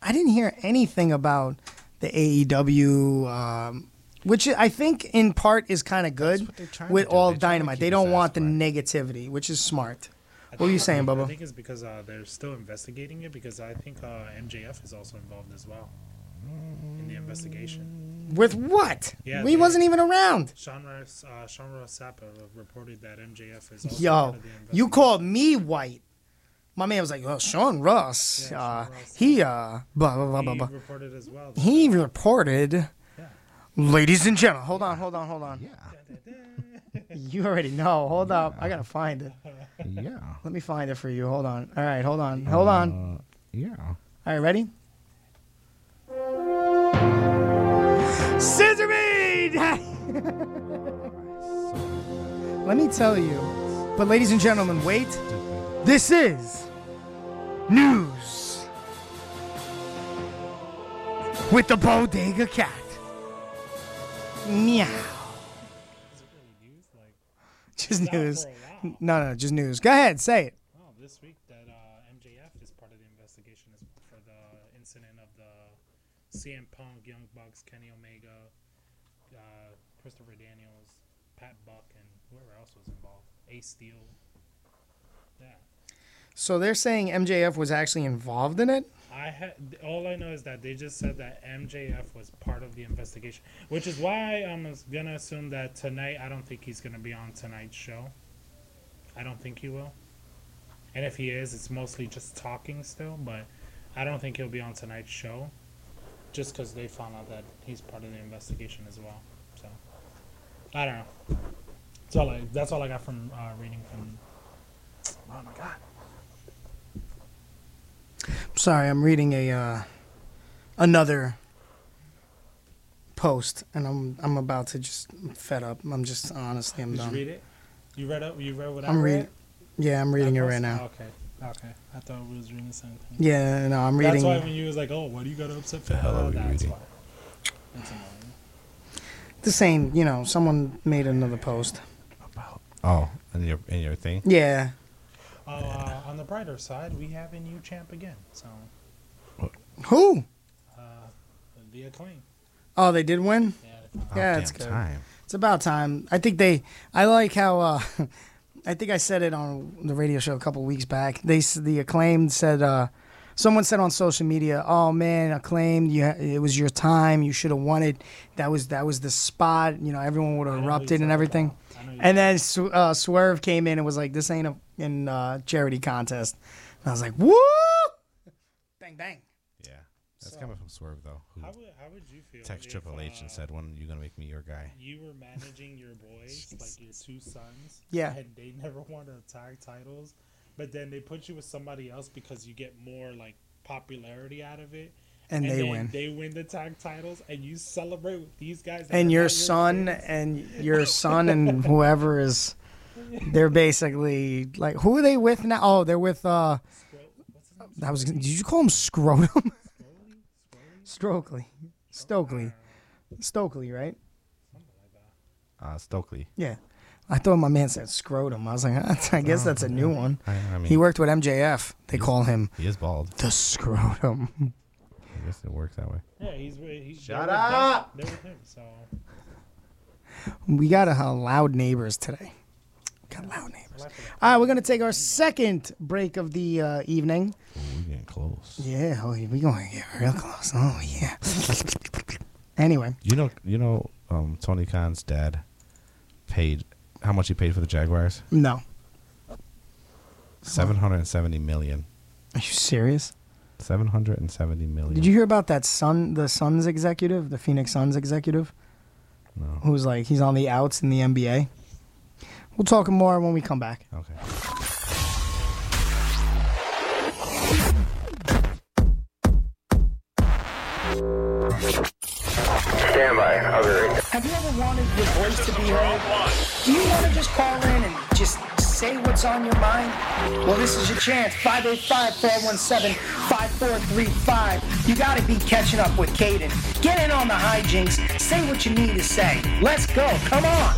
I didn't hear anything about the AEW, um, which I think in part is kind of good with all Dynamite. They don't want the negativity, which is smart. What were you saying, Bubba? I think it's because uh, they're still investigating it because I think uh, MJF is also involved as well in the investigation. With what? Yeah, he they- wasn't even around. Sean Ross, uh, Sean Ross Sapp reported that MJF is also part Yo, of the investigation. you called me white. My man was like, "Oh, Sean Ross, uh, he uh, blah blah blah blah He reported as well. He reported, ladies and gentlemen. Hold on, hold on, hold on. Yeah. [laughs] you already know. Hold up, I gotta find it. Yeah. Let me find it for you. Hold on. All right, hold on, hold on. Uh, yeah. All right, ready? Scissor me! [laughs] Let me tell you. But, ladies and gentlemen, wait. This is news with the Bodega Cat. Meow. Just news. No, no, just news. Go ahead, say it. Oh, this week that uh, MJF is part of the investigation is for the incident of the CM Punk, Young Bucks, Kenny Omega, uh, Christopher Daniels, Pat Buck, and whoever else was involved. Ace Steel. Yeah. So they're saying MJF was actually involved in it? I had all I know is that they just said that MJF was part of the investigation, which is why I'm gonna assume that tonight. I don't think he's gonna be on tonight's show. I don't think he will. And if he is, it's mostly just talking still. But I don't think he'll be on tonight's show, just because they found out that he's part of the investigation as well. So I don't know. That's all I. That's all I got from uh, reading from. Oh my god. Sorry, I'm reading a uh, another post, and I'm I'm about to just I'm fed up. I'm just honestly I'm Did done. you read it? You read it. You read what I I'm read. reading. Yeah, I'm reading it right now. Okay. Okay. I thought we was reading the same thing. Yeah, no, I'm reading. That's reading. why when you was like, "Oh, why do you got to upset?" The hell are we That's reading? why. That's annoying. The same, you know, someone made another post. About oh, in your in your thing. Yeah. Uh, on the brighter side, we have a new champ again. So Who? uh, the acclaim. Oh, they did win. Yeah, About it's good. time. It's about time. I think they. I like how. Uh, [laughs] I think I said it on the radio show a couple weeks back. They the acclaimed said. Uh, someone said on social media, "Oh man, acclaimed! You, it was your time. You should have won it. That was that was the spot. You know, everyone would have erupted and everything." And then uh, Swerve came in and was like, "This ain't a in uh, charity contest." And I was like, "Woo!" Bang bang. Yeah, that's coming from Swerve though. Who How would how would you feel? text if, Triple H and uh, said, "When are you gonna make me your guy?" You were managing your boys, [laughs] like your two sons. Yeah. And they never won the tag titles, but then they put you with somebody else because you get more like popularity out of it. And they then win. They win the tag titles, and you celebrate with these guys. that are and your not son and your son and whoever is they're basically like who are they with now? Oh they're with uh that was did you call him scrotum? Stokely. Stokely. Stokely right? Uh, Stokely. yeah. I thought my man said scrotum. I was like I guess that's a new one. I- I mean- he worked with MJF they call him He is bald. the scrotum. I guess it works that way. Yeah, he's he, Shut they're with them- up! With him, so. We got a, uh, loud neighbors today. Got loud neighbors. All right, we're gonna take our second break of the uh, evening. We're getting close. Yeah, oh, we going to get real close. Oh yeah. [laughs] anyway, You know, you know, um, Tony Khan's dad paid how much he paid for the Jaguars? no. Seven hundred and seventy million. Are you serious? Seven hundred and seventy million. Did you hear about that Sun, the Suns executive, the Phoenix Suns executive? No. Who's like he's on the outs in the NBA. We'll talk more when we come back. Okay. Stand by. Have you ever wanted your voice to be heard? Do you want to just call in and just say what's on your mind? Well, this is your chance. 585-417-5435. You got to be catching up with Caden. Get in on the hijinks. Say what you need to say. Let's go. Come on.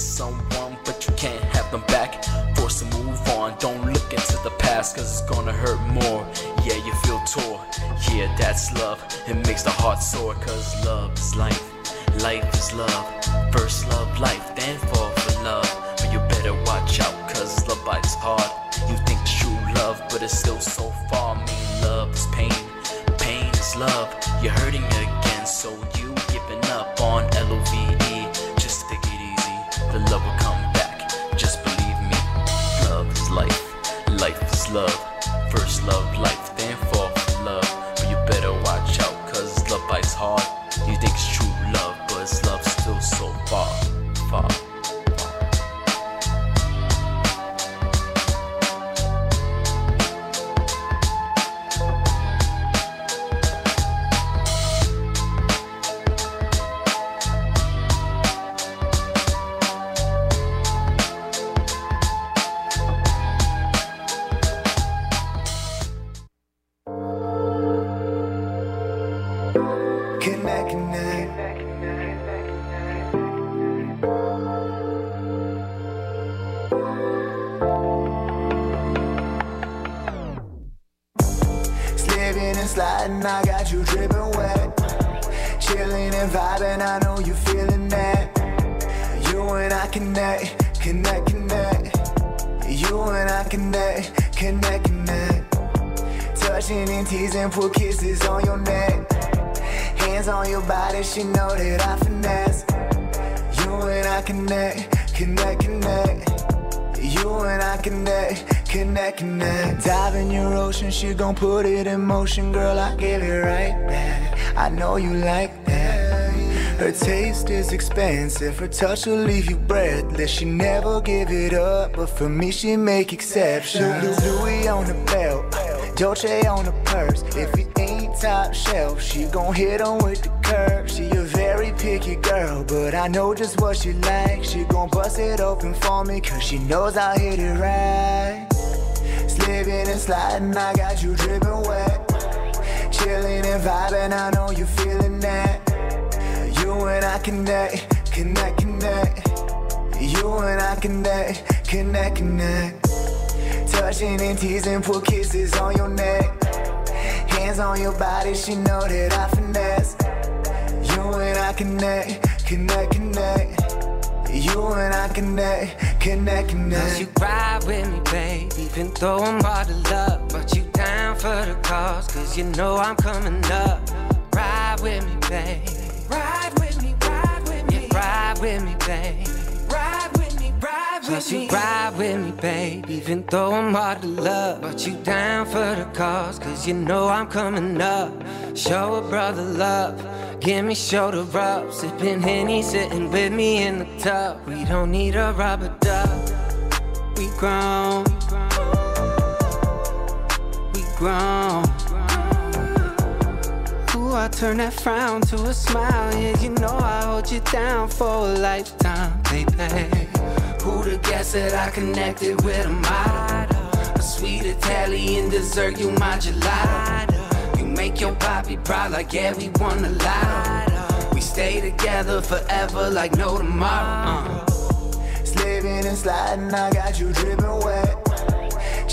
someone, but you can't have them back. Force to move on, don't look into the past, cause it's gonna hurt more. Yeah, you feel tore. Yeah, that's love. It makes the heart sore, cause love is life, life is love. girl, I give it right back. I know you like that. Her taste is expensive, her touch will leave you breathless. She never give it up, but for me, she make exceptions. Louis on the belt, Dolce on the purse. If it ain't top shelf, she gon' hit on with the curve. She a very picky girl, but I know just what she likes. She gon' bust it open for me, cause she knows I hit it right. Slipping and sliding, I got you dripping wet feeling and vibing, I know you're feeling that. You and I connect, connect, connect. You and I connect, connect, connect. Touching and teasing, put kisses on your neck. Hands on your body, she know that I finesse. You and I connect, connect, connect. You and I connect, connect, connect. Cause you ride with me, baby, even though I'm out of love for the cause. Cause you know I'm coming up. Ride with me, babe. Ride with me, ride with me. Yeah, ride with me, babe. Ride with me, ride with Plus you ride with me, babe. Even though I'm hard to love, but you down for the cause. Cause you know I'm coming up. Show a brother love. Give me shoulder rub. Sipping Henny, sitting with me in the tub. We don't need a rubber duck. We grown. Ooh, I turn that frown to a smile. Yeah, you know I hold you down for a lifetime, baby. Who the guess that I connected with a model? A sweet Italian dessert, you my gelato. You make your poppy proud, like yeah, we won the lotto. We stay together forever, like no tomorrow. Uh. Slipping and sliding, I got you dripping wet.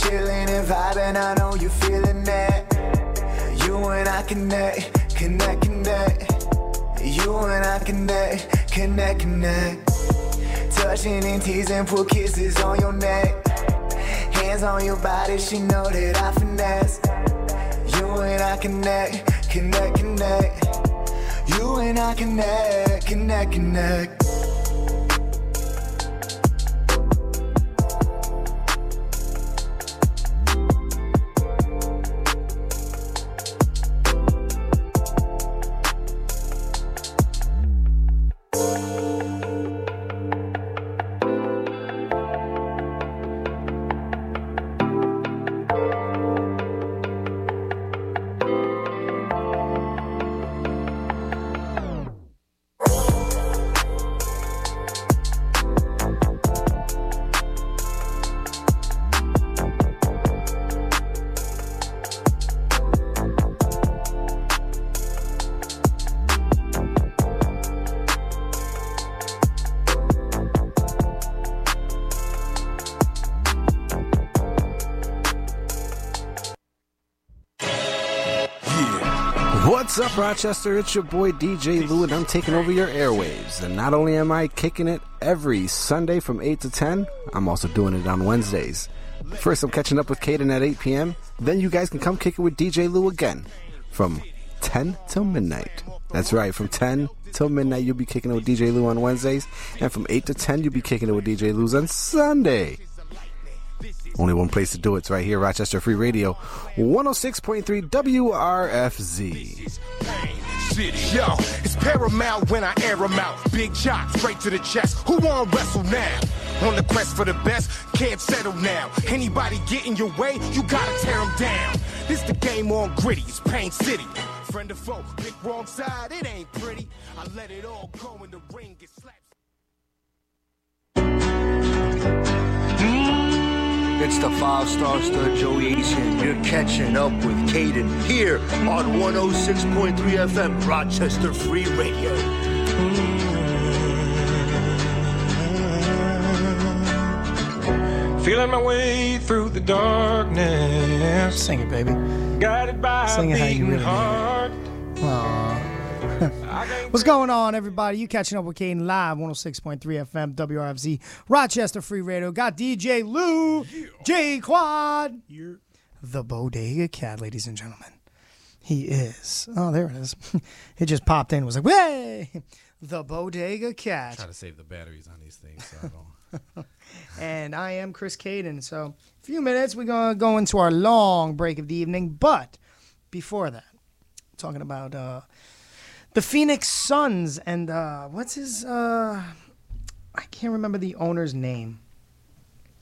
Chilling and vibing, I know you feeling that. You and I connect, connect, connect. You and I connect, connect, connect. Touching and teasing, put kisses on your neck. Hands on your body, she know that I finesse. You and I connect, connect, connect. You and I connect, connect, connect. Rochester? It's your boy DJ Lou, and I'm taking over your airwaves. And not only am I kicking it every Sunday from 8 to 10, I'm also doing it on Wednesdays. First, I'm catching up with Caden at 8 p.m. Then you guys can come kick it with DJ Lou again from 10 till midnight. That's right, from 10 till midnight, you'll be kicking it with DJ Lou on Wednesdays. And from 8 to 10, you'll be kicking it with DJ Lou's on Sunday. Only one place to do it. It's right here, Rochester Free Radio, 106.3 WRFZ. Yo, it's paramount when I air 'em out. Big shot, straight to the chest. Who wanna wrestle now? On the quest for the best, can't settle now. Anybody get in your way, you gotta tear 'em down. This the game on gritty, it's Pain City. Friend or foe, pick wrong side, it ain't pretty. I let it all go in the ring, get slapped. It's the five star stud Joey Asian. You're catching up with Caden here on 106.3 FM Rochester Free Radio. Feeling my way through the darkness. Sing it, baby. Guided by Sing it how you really mean it. heart. Aw. [laughs] What's going on, everybody? You catching up with Caden live, 106.3 FM, WRFZ, Rochester Free Radio. Got DJ Lou, J Quad, the Bodega Cat, ladies and gentlemen. He is. Oh, there it is. [laughs] It just popped in. Was like, way, the Bodega Cat. Try to save the batteries on these things. So I don't. [laughs] and I am Chris Caden. So, a few minutes, we're going to go into our long break of the evening. But before that, talking about uh, the Phoenix Suns and uh, what's his. Uh, I can't remember the owner's name.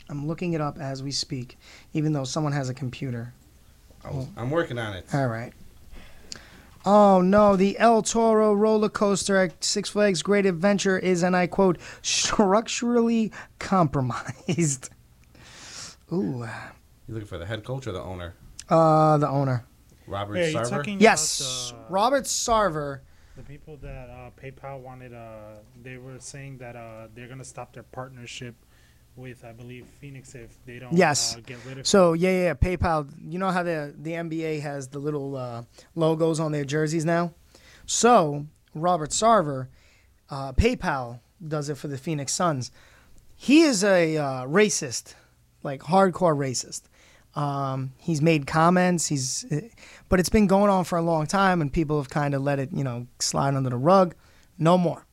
I'm looking it up as we speak, even though someone has a computer. I was, I'm working on it. All right. Oh no, the El Toro roller coaster at Six Flags Great Adventure is, and I quote, structurally compromised. [laughs] Ooh. You looking for the head coach or the owner? Uh, the owner. Robert Yeah, you're Sarver? talking Yes, Robert Sarver. The people that uh, PayPal wanted, uh, they were saying that uh, they're gonna stop their partnership with, I believe, Phoenix if they don't Yes. uh, get rid of. So yeah, yeah, yeah, PayPal. You know how the the NBA has the little uh, logos on their jerseys now. So Robert Sarver, uh, PayPal does it for the Phoenix Suns. He is a uh, racist, like hardcore racist. Um, he's made comments. He's, but it's been going on for a long time, and people have kind of let it, you know, slide under the rug. No more.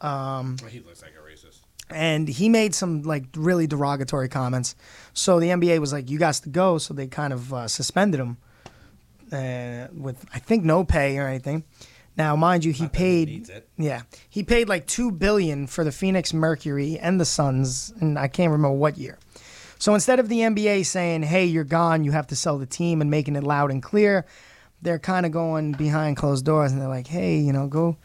Um, he looks like a racist. and he made some like really derogatory comments. So the NBA was like, "You got to go." So they kind of uh, suspended him uh, with I think no pay or anything. Now, mind you, he paid needs it. yeah he paid like two billion for the Phoenix Mercury and the Suns, and I can't remember what year. So instead of the NBA saying, "Hey, you're gone. You have to sell the team," and making it loud and clear, they're kind of going behind closed doors and they're like, "Hey, you know, go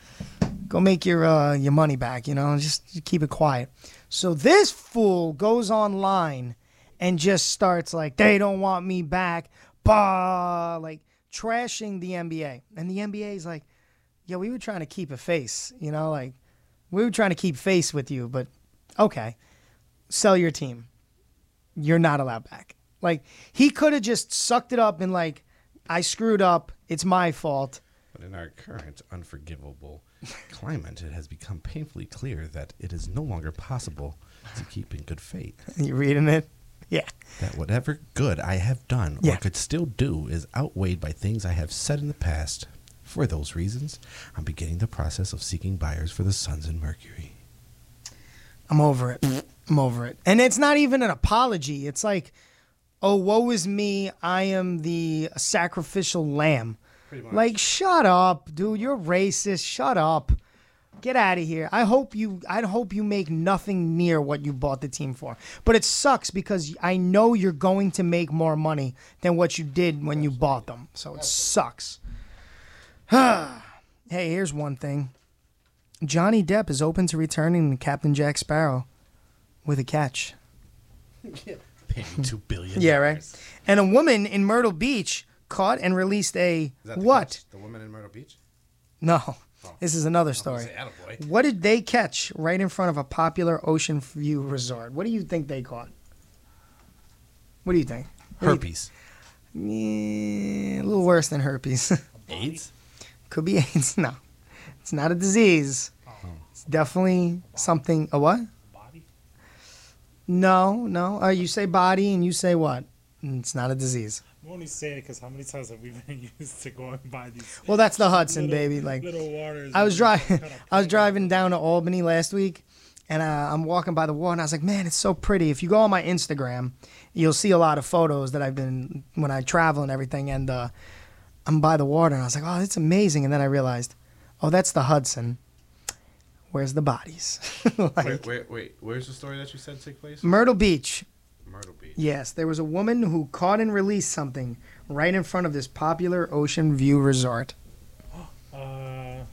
go make your uh, your money back. You know, just keep it quiet." So this fool goes online and just starts like, "They don't want me back," bah, like trashing the NBA, and the NBA is like, "Yeah, we were trying to keep a face. You know, like we were trying to keep face with you, but okay, sell your team." You're not allowed back. Like he could have just sucked it up and like, I screwed up. It's my fault. But in our current unforgivable climate, it has become painfully clear that it is no longer possible to keep in good faith. [laughs] You reading it? Yeah. That whatever good I have done Yeah. or could still do is outweighed by things I have said in the past. For those reasons, I'm beginning the process of seeking buyers for the Suns and Mercury. I'm over it. I'm over it. And it's not even an apology. It's like, oh, woe is me. I am the sacrificial lamb. Like, shut up, dude. You're racist. Shut up. Get out of here. I hope you. I hope you make nothing near what you bought the team for. But it sucks because I know you're going to make more money than what you did when you bought them. So it sucks. [sighs] hey, here's one thing. Johnny Depp is open to returning to Captain Jack Sparrow with a catch. [laughs] Pay me two billion. Yeah, right. And a woman in Myrtle Beach caught and released a Is that the what? catch? The woman in Myrtle Beach? No, oh. this is another story. say attaboy. What did they catch right in front of a popular ocean view resort? What do you think they caught? What do you think? What do you Herpes. Yeah, a little worse than herpes. [laughs] AIDS? Could be AIDS. [laughs] No, it's not a disease. Oh. It's definitely something. A what? No, no. Uh, you say body and you say what? Mm, It's not a disease. I'm only saying it because how many times have we been [laughs] used to going by these? Well, that's the Hudson, little- baby. Like little waters. I was driving, kinda [laughs] I was driving down to Albany last week, and uh, I'm walking by the water, and I was like, "Man, it's so pretty." If you go on my Instagram, you'll see a lot of photos that I've been when I travel and everything. And uh, I'm by the water, and I was like, "Oh, it's amazing." And then I realized, "Oh, that's the Hudson. Where's the bodies?" [laughs] like, wait, wait, wait. Where's the story that you said took place? Myrtle Beach. Myrtle Beach. Yes, there was a woman who caught and released something right in front of this popular ocean view resort. [gasps] Uh,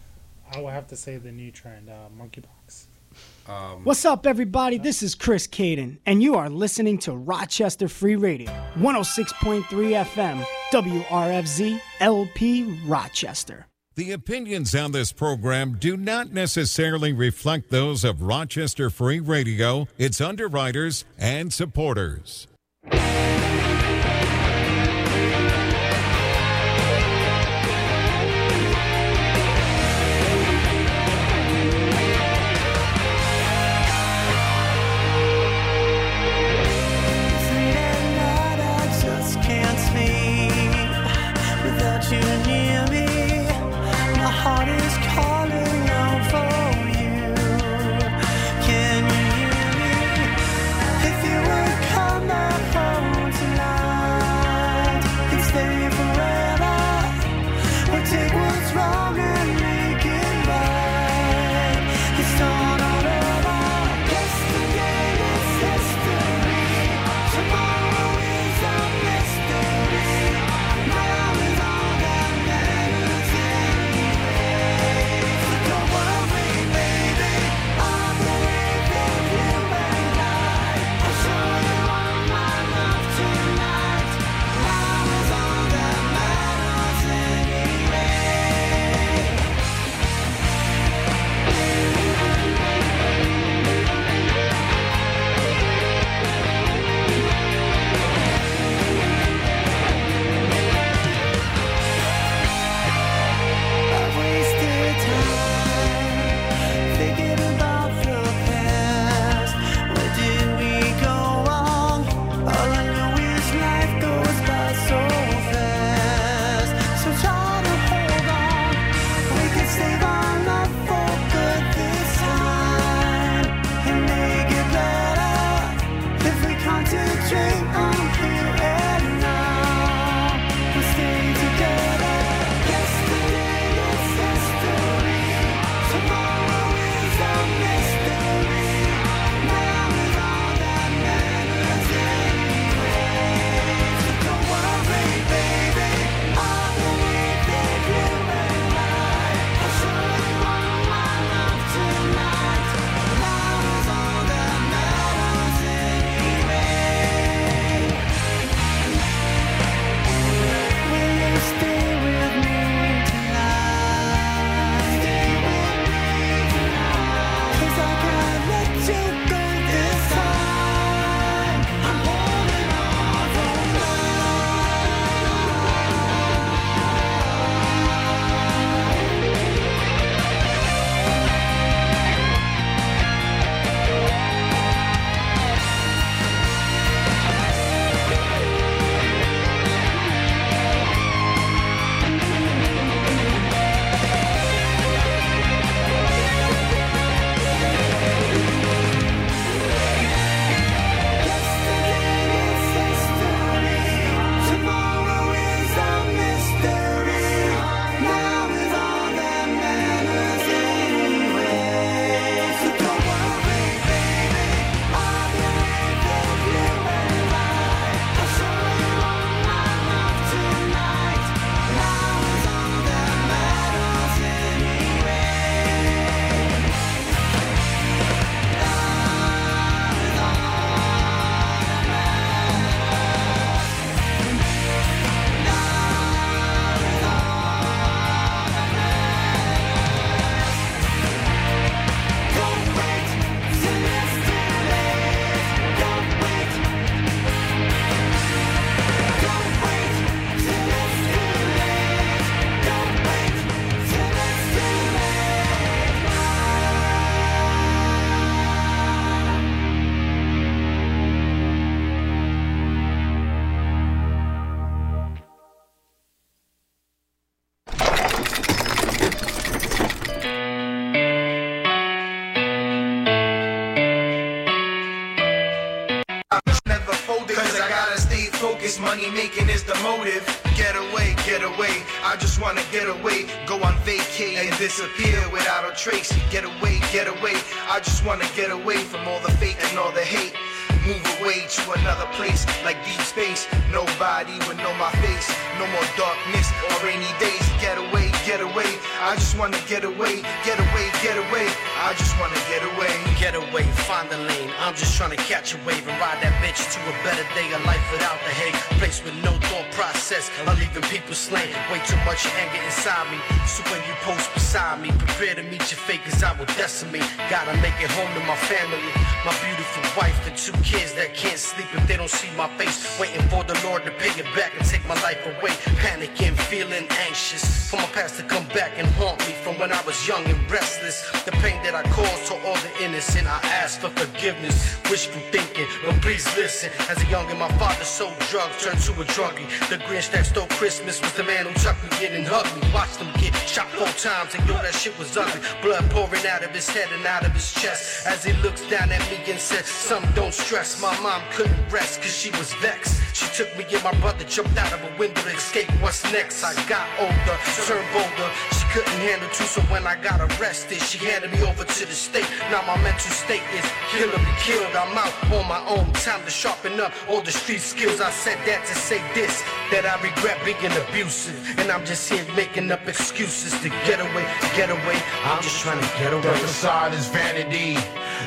I would have to say the new trend, uh, monkeypox. Um, What's up, everybody? This is Chris Caden, and you are listening to Rochester Free Radio, 106.3 FM, WRFZ LP Rochester. The opinions on this program do not necessarily reflect those of Rochester Free Radio, its underwriters, and supporters. Much anger inside me. So when you post beside me, prepare to meet your fate, cause I will decimate. Gotta make it home to my family. My beautiful wife and two kids that can't sleep if they don't see my face. Waiting for the Lord to pay it back and take my life away. Panicking, feeling anxious. For my past to come back and haunt me from when I was young and restless. The pain that I caused to all the innocent, I ask for forgiveness. Wishful thinking, but please listen. As a youngin', my father sold drugs, turned to a druggie. The Grinch that stole Christmas was the man who chucked me in and hugged me. Watched him get shot four times, and yo, that shit was ugly. Blood pouring out of his head and out of his chest. As he looks down at me and said, Some don't stress. My mom couldn't rest, cause she was vexed. She took me and my brother jumped out of a window to escape. What's next? I got older, turned bolder. She couldn't handle two, so when I got arrested, she handed me over to the state. Now my mental state is kill or be killed. I'm out on my own. Time to sharpen up all the street skills. I said that to say this, that I regret being abusive. And I'm just here making up excuses to get away, get away. I'm just trying to get away. The facade is vanity,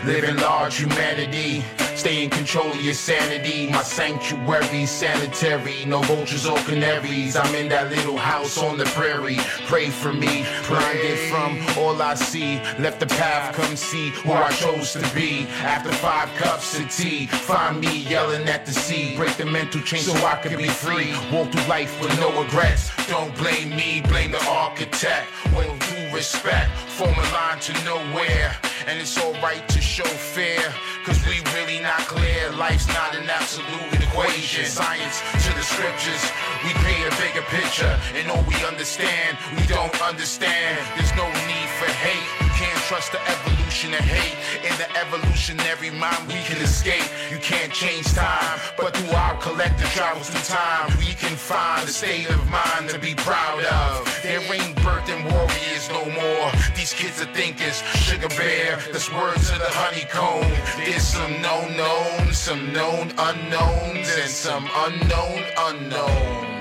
living large humanity. Stay in control of your sanity. My sanctuary, sanitary. No vultures or canaries. I'm in that little house on the prairie. Pray for me, blinded from all I see. Left the path, come see where I chose to be. After five cups of tea, find me yelling at the sea. Break the mental chain so I can be free. Walk through life with no regrets. Don't blame me, blame the architect. Due respect, form a line to nowhere. And it's alright to show fear, cause we really not clear. Life's not an absolute equation. Science to the scriptures, we paint a bigger picture. And all we understand, we don't understand. There's no need for hate. You can't trust the evolution hate. In the evolutionary mind, we can escape. You can't change time, but through our collective travels through time, we can find a state of mind to be proud of. There ain't birth birthing warriors no more. These kids are thinkers, sugar bear. That's words to the honeycomb. There's some known knowns, some known unknowns, and some unknown unknowns.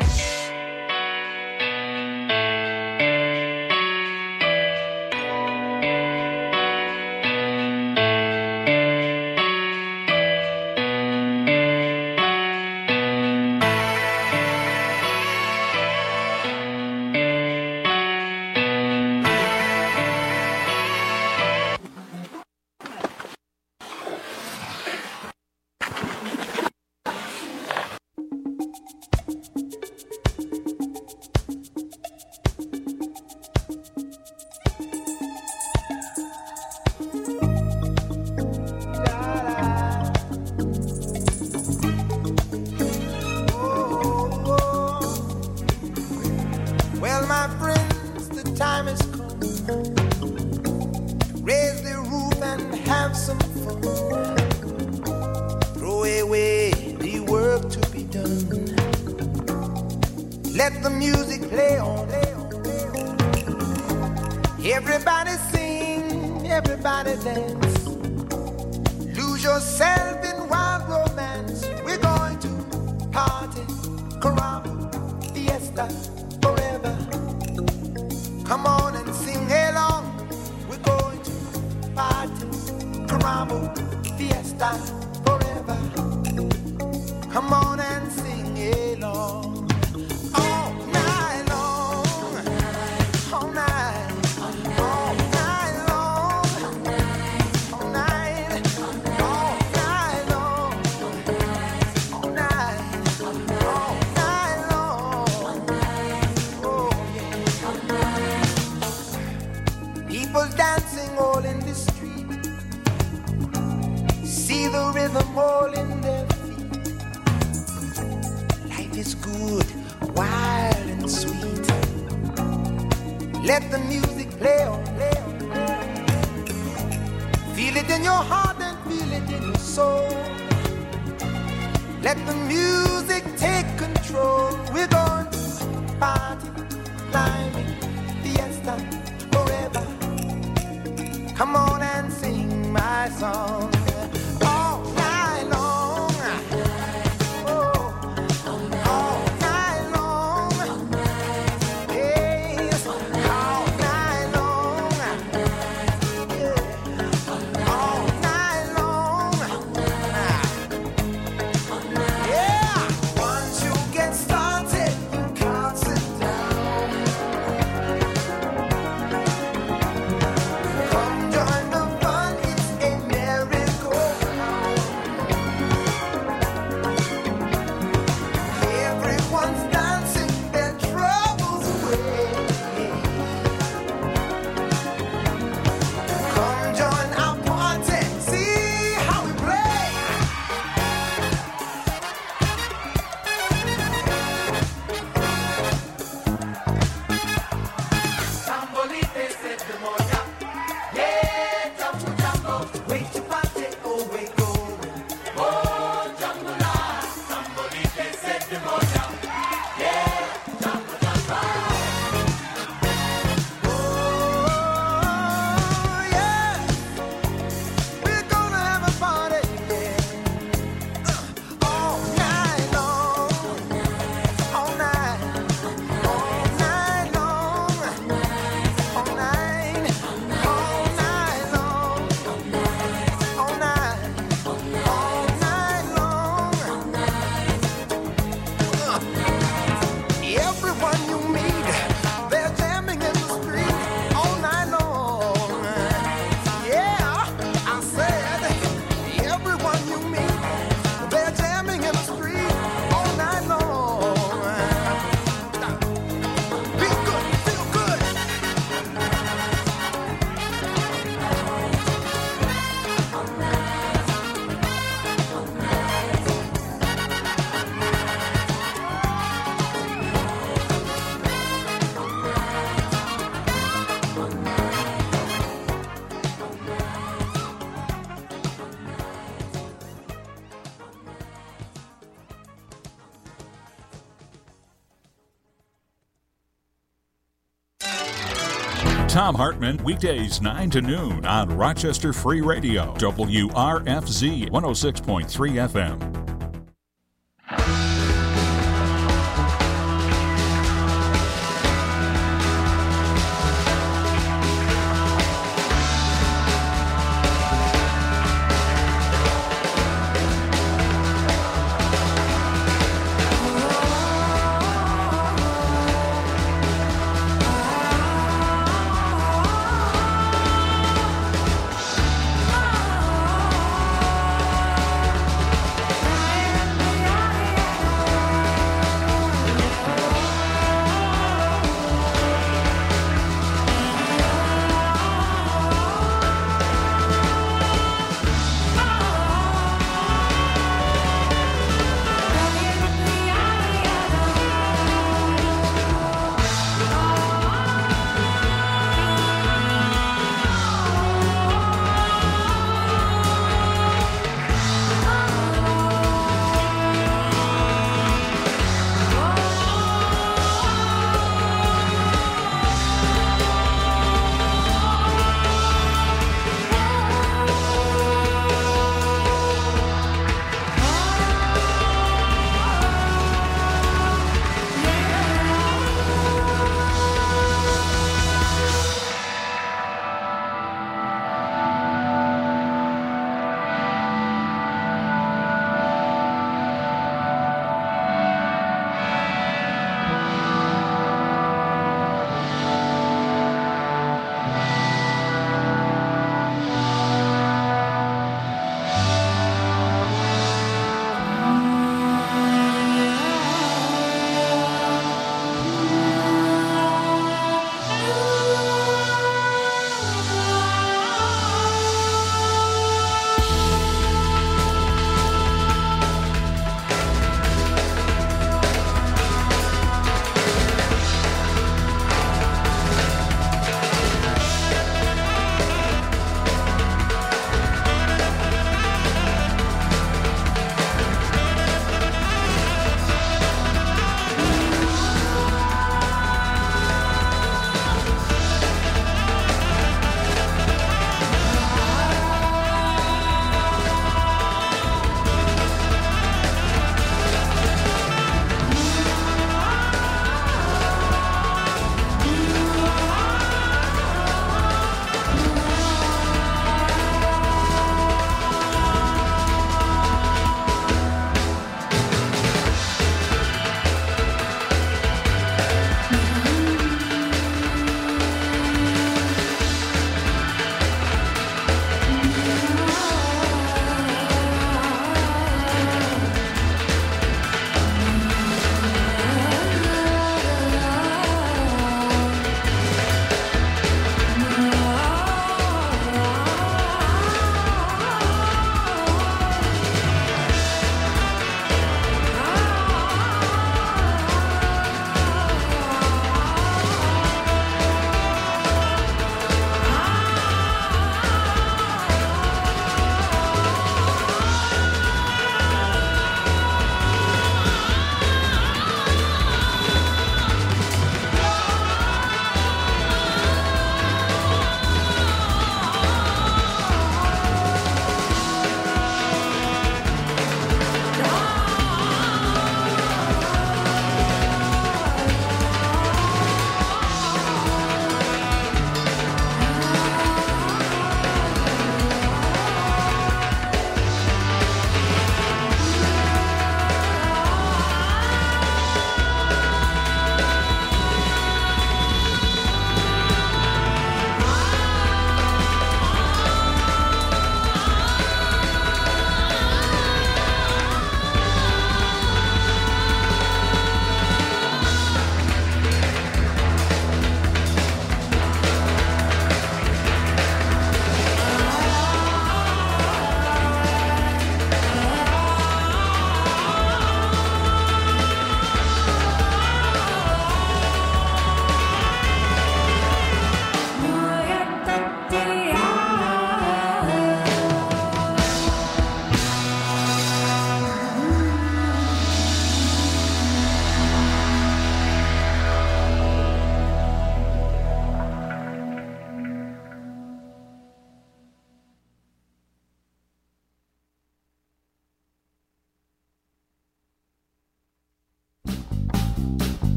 Thom Hartmann, weekdays 9 to noon on Rochester Free Radio, WRFZ 106.3 FM.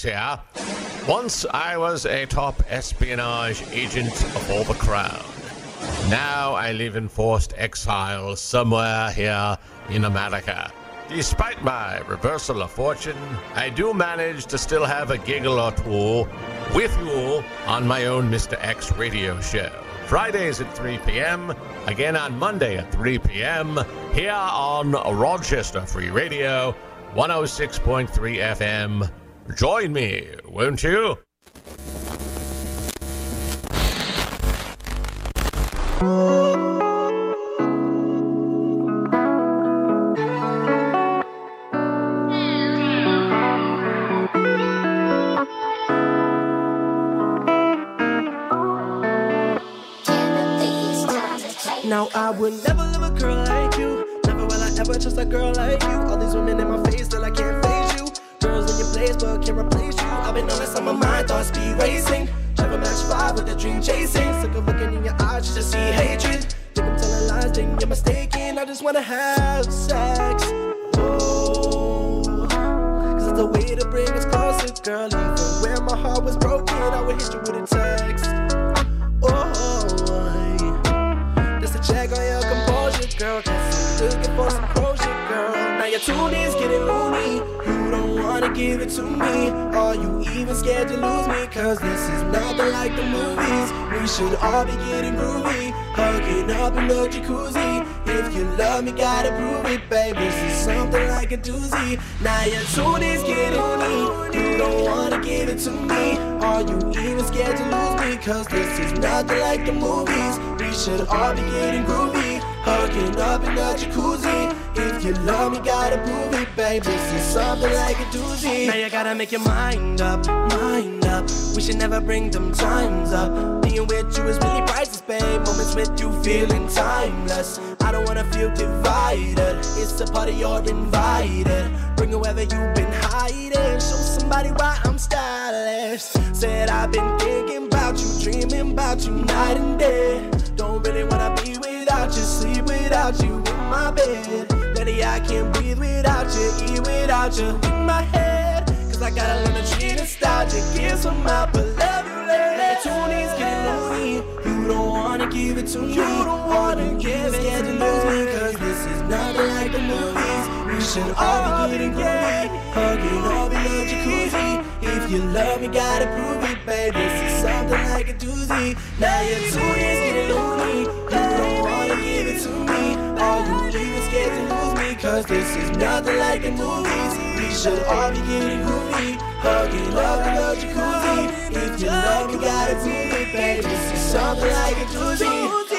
Mr. Here. Once I was a top espionage agent for the crown. Now I live in forced exile somewhere here in America. Despite my reversal of fortune, I do manage to still have a giggle or two with you on my own Mr. X radio show. Fridays at 3 p.m., again on Monday at 3 p.m., here on Rochester Free Radio, 106.3 FM. Join me, won't you? Now I would never love a girl like you. Never will I ever trust a girl like you. All these women in my face, still I can't face place, but can't replace you. I've been honest, some of my mind thoughts be racing. Never match five with the dream chasing. Sick of looking in your eyes just to see hatred. Think I'm telling lies, then you're mistaken. I just wanna have sex. Oh, cause it's a way to bring us closer, girl. Even when my heart was broken, I would hit you with a text. Oh, just to check on your composure, girl. Cause I'm looking for some closure, you're tune is getting loony. You don't wanna give it to me. Are you even scared to lose me? Cause this is nothing like the movies. We should all be getting groovy. Hugging up in the jacuzzi. If you love me, gotta prove it, babe. This is something like a doozy. Now your tune is getting loony. You don't wanna give it to me. Are you even scared to lose me? Cause this is nothing like the movies. We should all be getting groovy. Hugging up in the jacuzzi. If you love me, gotta prove it, babe. This is something like a doozy. Now you gotta make your mind up, mind up. We should never bring them times up. Being with you is really priceless, babe. Moments with you feeling timeless. I don't wanna feel divided. It's a party you're invited. Bring whoever you've been hiding. Show somebody why I'm stylish. Said I've been thinking about you, dreaming about you night and day. Don't really wanna be without you, sleep without you in my bed. Lady, I can't breathe without you, eat without you in my head. Cause I gotta learn to treat nostalgia, give some out, but love you later. Tune is getting lonely. You don't wanna give it to me. You don't wanna give it to me. Cause this is nothing like the movies. We should all be getting groovy. Hugging in the jacuzzi. If you love me, gotta prove it, babe. This is something like a doozy. Now your tune is getting lonely. You don't wanna to me. Are you even scared to lose me? Cause this is nothing like the movies. We should all be getting groovy. Hugging up in the jacuzzi. If you love me, gotta prove it, babe. This is something like a doozy.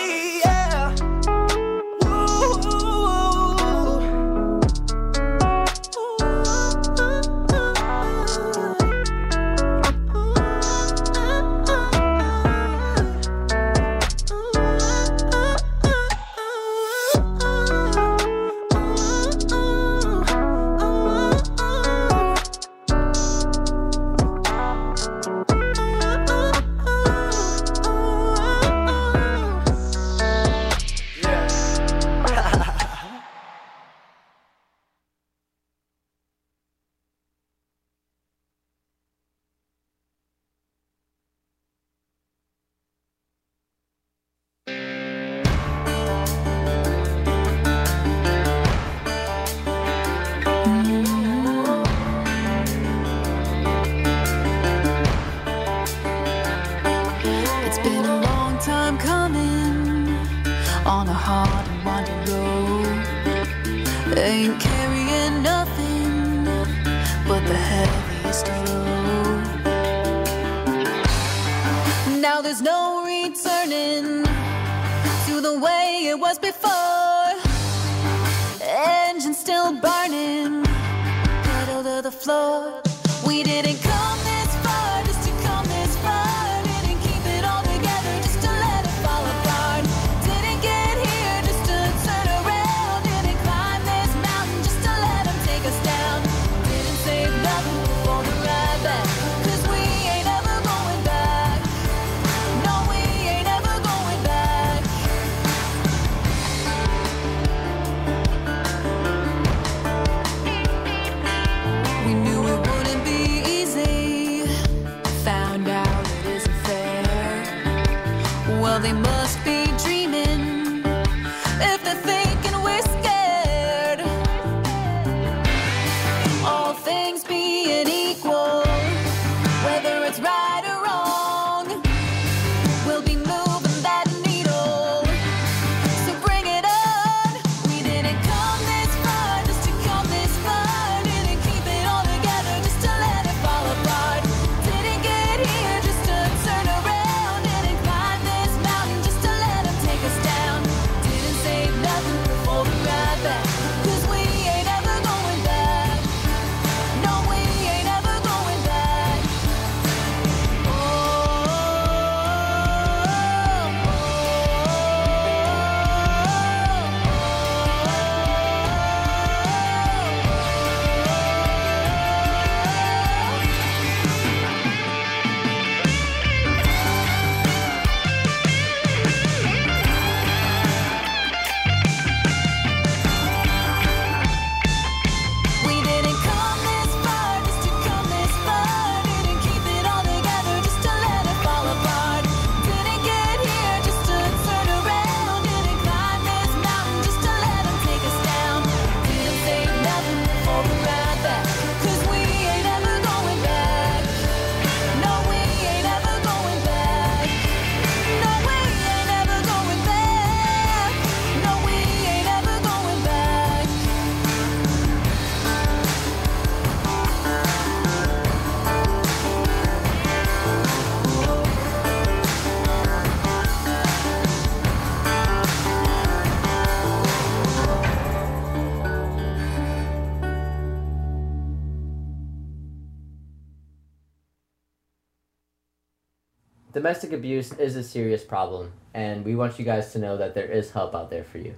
Domestic abuse is a serious problem, and we want you guys to know that there is help out there for you.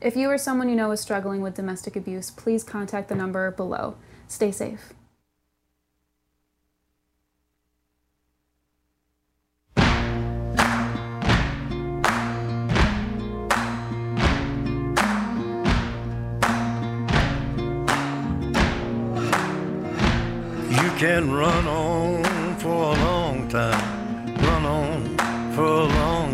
If you or someone you know is struggling with domestic abuse, please contact the number below. Stay safe. You can run on for a long time,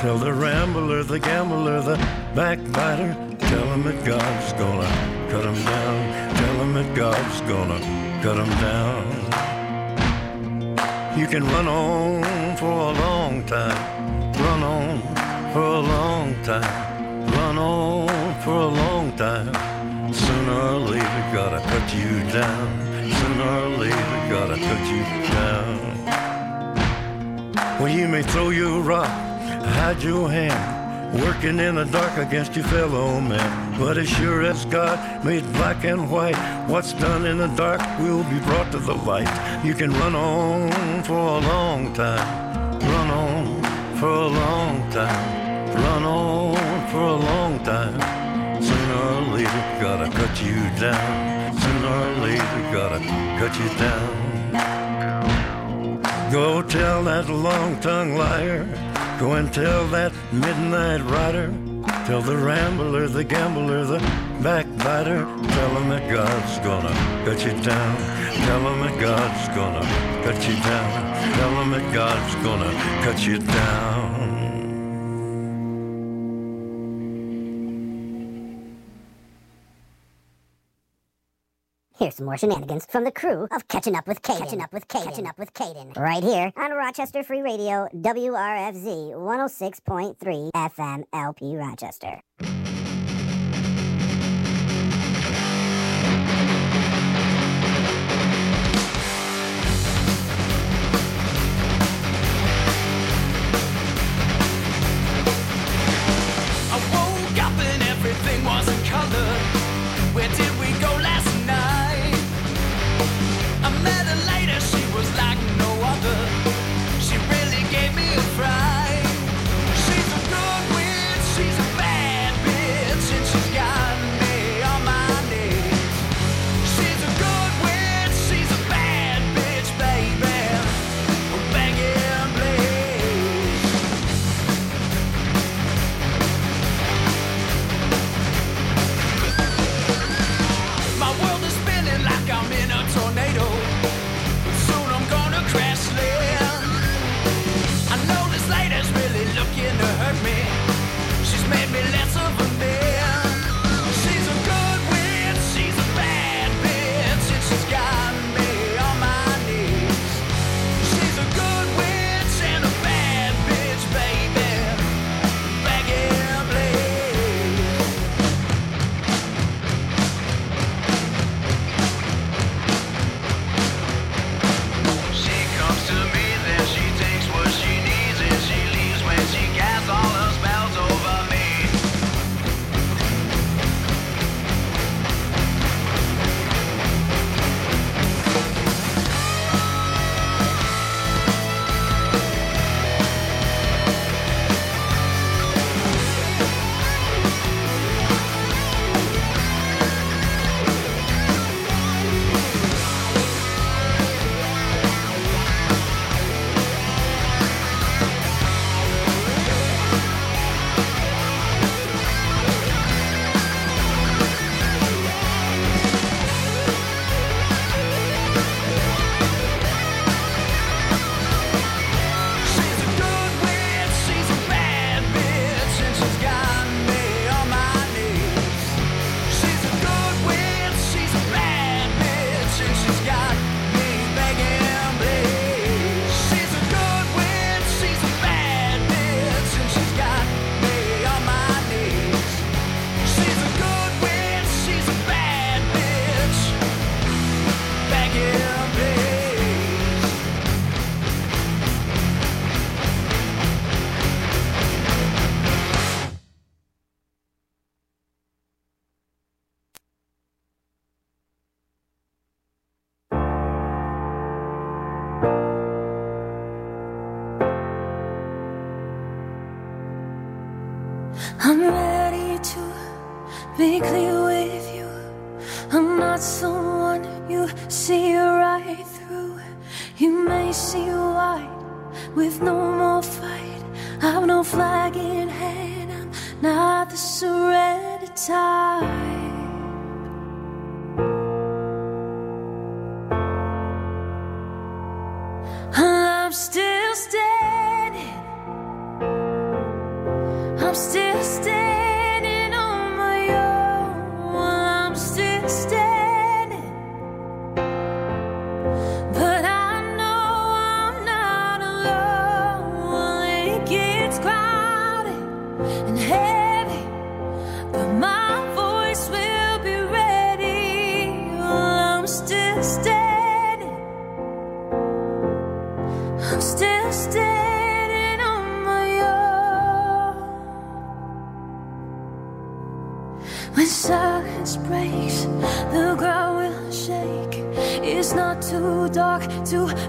Tell the rambler, the gambler, the backbiter. Tell him that God's gonna cut him down. Tell him that God's gonna cut him down. You can run on for a long time. Run on for a long time. Run on for a long time. Sooner or later, gotta cut you down. Sooner or later, gotta cut you down. Well, you may throw your rock, hide your hand, working in the dark against your fellow man. But as sure as God made black and white, what's done in the dark will be brought to the light. You can run on for a long time, run on for a long time, run on for a long time. Sooner or later, gotta cut you down. Sooner or later, gotta cut you down. Go tell that long-tongued liar. Go and tell that midnight rider. Tell the rambler, the gambler, the backbiter. Tell him that God's gonna cut you down. Tell him that God's gonna cut you down. Tell him that God's gonna cut you down. Here's some more shenanigans from the crew of Catching Up with Caden. Catching Up with Caden. Catching Up with Caden. Right here on Rochester Free Radio, WRFZ 106.3 FM LP Rochester.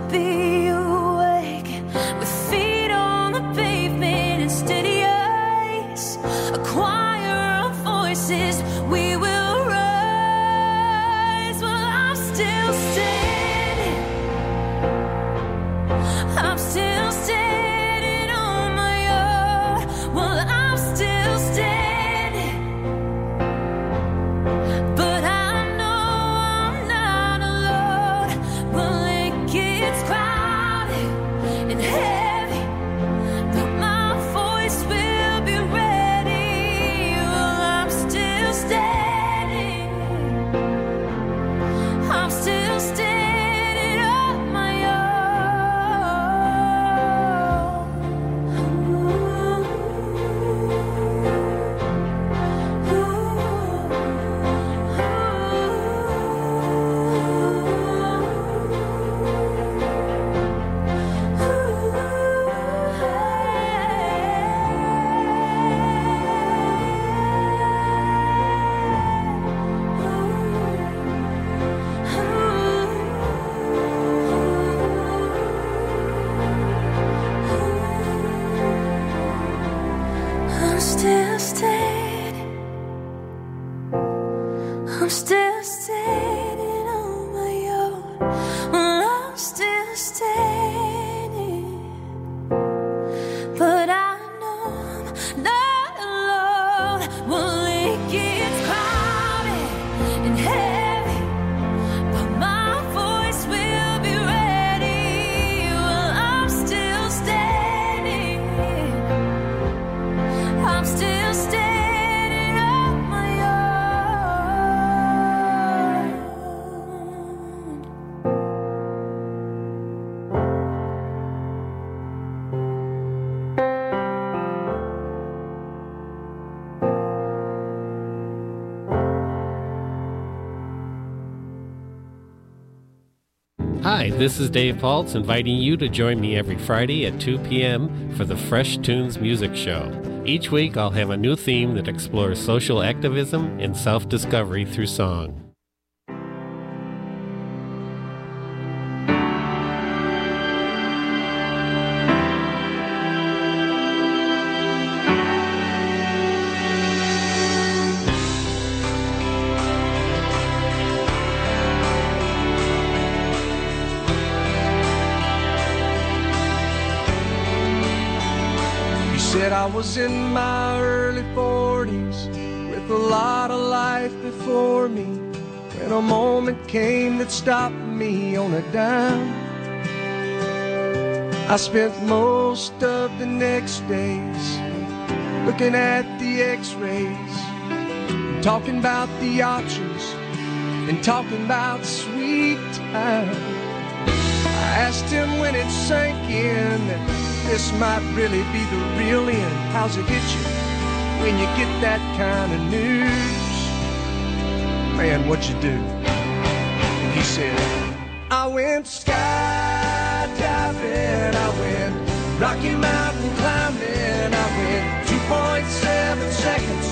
Be this is Dave Paltz inviting you to join me every Friday at 2 p.m. for the Fresh Tunes Music Show. Each week, I'll have a new theme that explores social activism and self discovery through song. I was in my early 40s with a lot of life before me. When a moment came that stopped me on a dime, I spent most of the next days looking at the x rays, talking about the options, and talking about sweet time. I asked him when it sank in this might really be the real end. How's it hit you when you get that kind of news? Man, what you do? And he said, I went skydiving, I went Rocky Mountain climbing, I went 2.7 seconds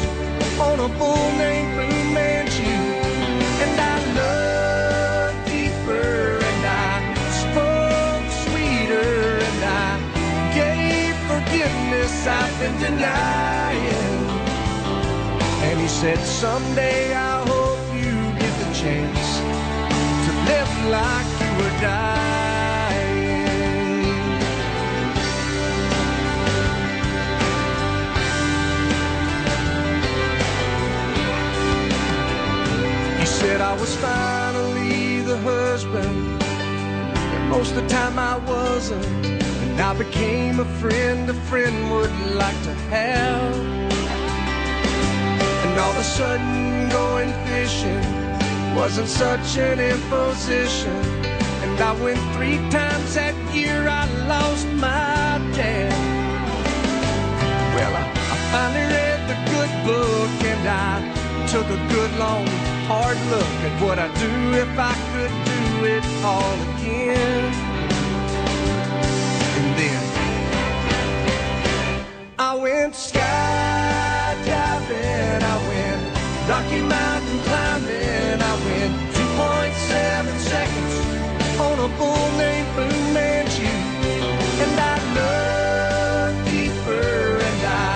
on a bull named Fu Manchu. Said, Someday I hope you get the chance to live like you were dying. He said I was finally the husband, but most of the time I wasn't. And I became a friend a friend would like to have. All of a sudden, going fishing wasn't such an imposition. And I went three times that year, I lost my dad. Well, I, I finally read the good book and I took a good long hard look at what I'd do if I could do it all again. And then I went Rocky Mountain climbing, I went 2.7 seconds on a bull named Fu Manchu. And I looked deeper and I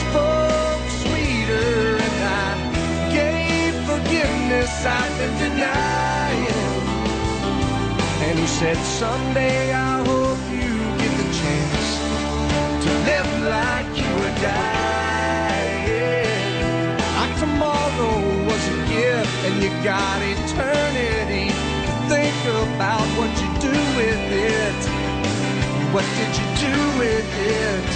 spoke sweeter and I gave forgiveness I've been denying. And he said, Someday I and you got eternity to think about what you do with it. What did you do with it?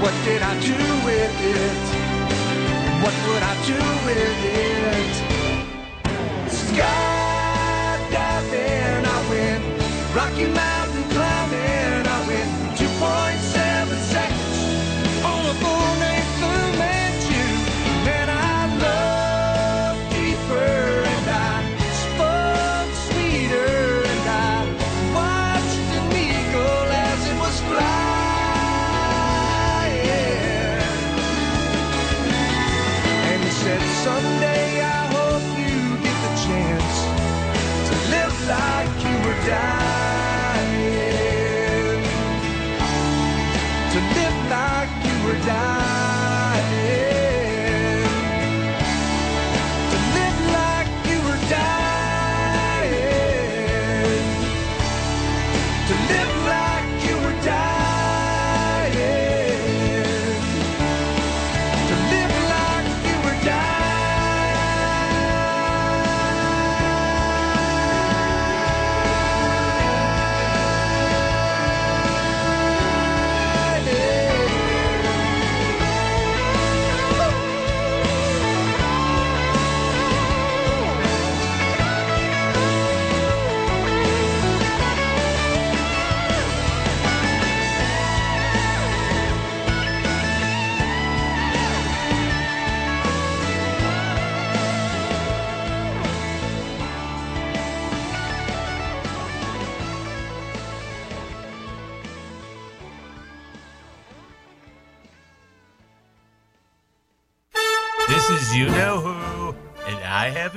What did I do with it? What would I do with it? Skydiving, I went Rocky Mountain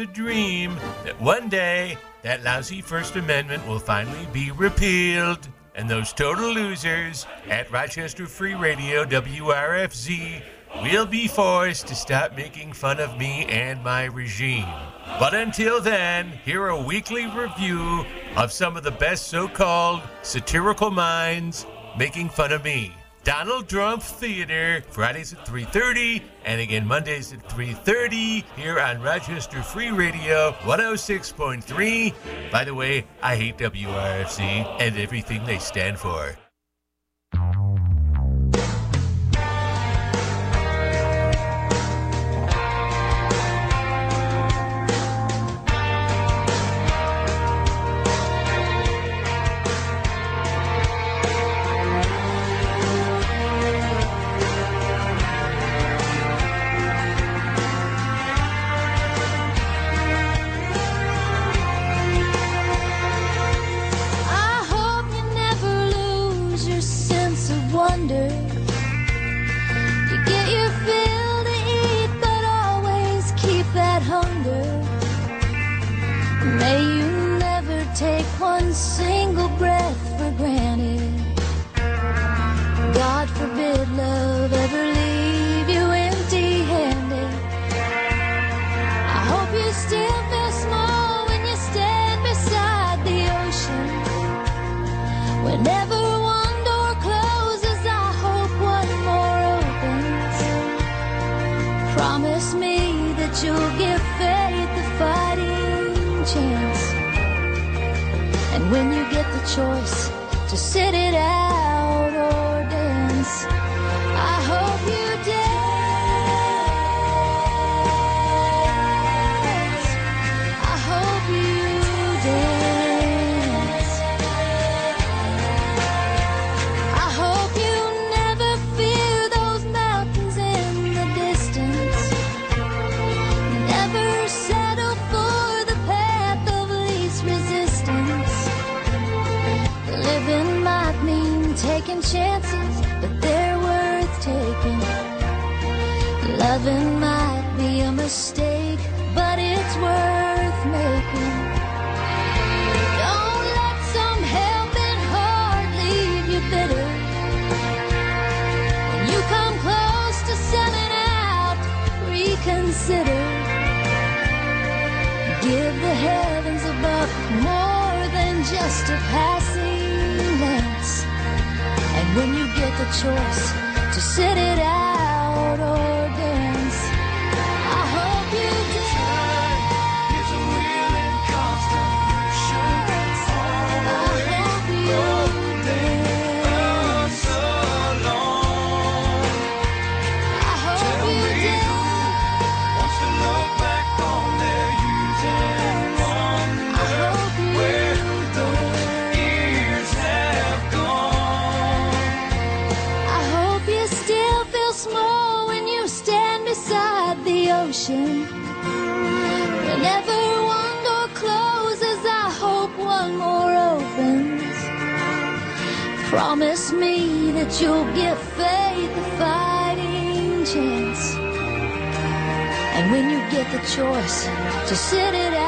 a dream that one day that lousy First Amendment will finally be repealed, and those total losers at Rochester Free Radio WRFZ will be forced to stop making fun of me and my regime. But until then, hear a weekly review of some of the best so called satirical minds making fun of me. Donald Trump Theater, Fridays at 3.30, and again Mondays at 3.30 here on Rochester Free Radio 106.3. By the way, I hate WRFC and everything they stand for. To sit it out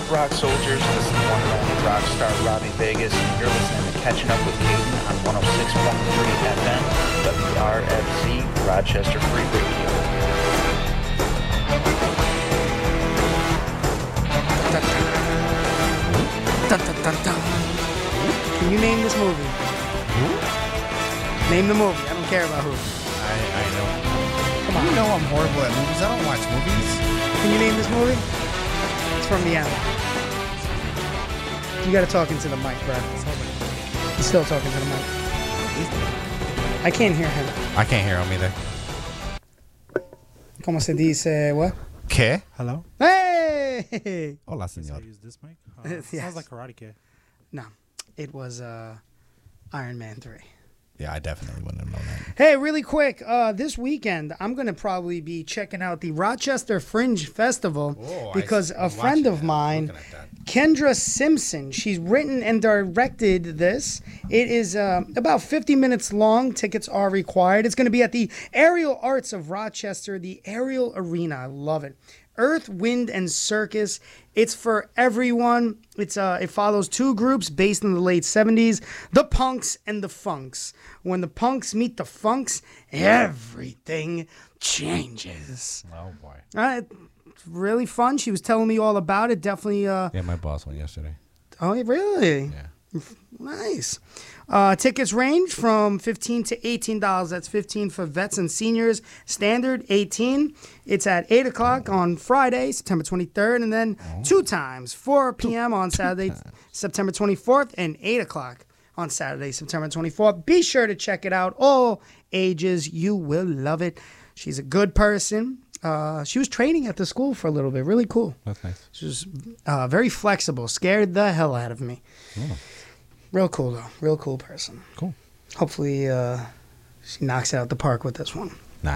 up, rock soldiers? This is one and only rock star Robbie Vegas, and you're listening to Catching Up with Caden on 106.3 FM, WRFZ, Rochester Free Radio. Can you name this movie? Name the movie. I don't care about who. I, I don't. Come on. You know I'm horrible at movies. I don't watch movies. Can you name this movie? It's from the end. You gotta talk into the mic, bro. He's still talking to the mic. I can't hear him. I can't hear him either. ¿Cómo se dice what? ¿Qué? Hello? Hey! Hola, señor. Did you use this mic? [laughs] Uh, Yes. Sounds like Karate Kid. No, it was uh, Iron Man 3. Yeah, I definitely wouldn't have known that. Hey, really quick, uh, this weekend I'm gonna probably be checking out the Rochester Fringe Festival Oh, because a friend of mine Kendra Simpson. She's written and directed this. It is uh, about 50 minutes long. Tickets are required. It's going to be at the Aerial Arts of Rochester, the Aerial Arena. I love it. Earth, Wind, and Circus. It's for everyone. It's uh, it follows two groups based in the late 70s, the Punks and the Funks. When the Punks meet the Funks, everything changes. Oh boy. Uh, it's really fun. She was telling me all about it. Definitely. Uh, Yeah, my boss went yesterday. oh, really? Yeah. Nice. Uh, tickets range from fifteen to eighteen dollars. That's fifteen for vets and seniors. Standard eighteen. It's at eight o'clock on Friday, September twenty third, and then two times, four p.m. on [laughs] Saturday, September twenty fourth, and eight o'clock on Saturday, September twenty fourth. Be sure to check it out. All ages, you will love it. She's a good person. Uh, she was training at the school for a little bit. Really cool. That's nice. She was uh, very flexible. Scared the hell out of me. Oh. Real cool though. Real cool person. Cool. Hopefully, uh, she knocks it out the park with this one.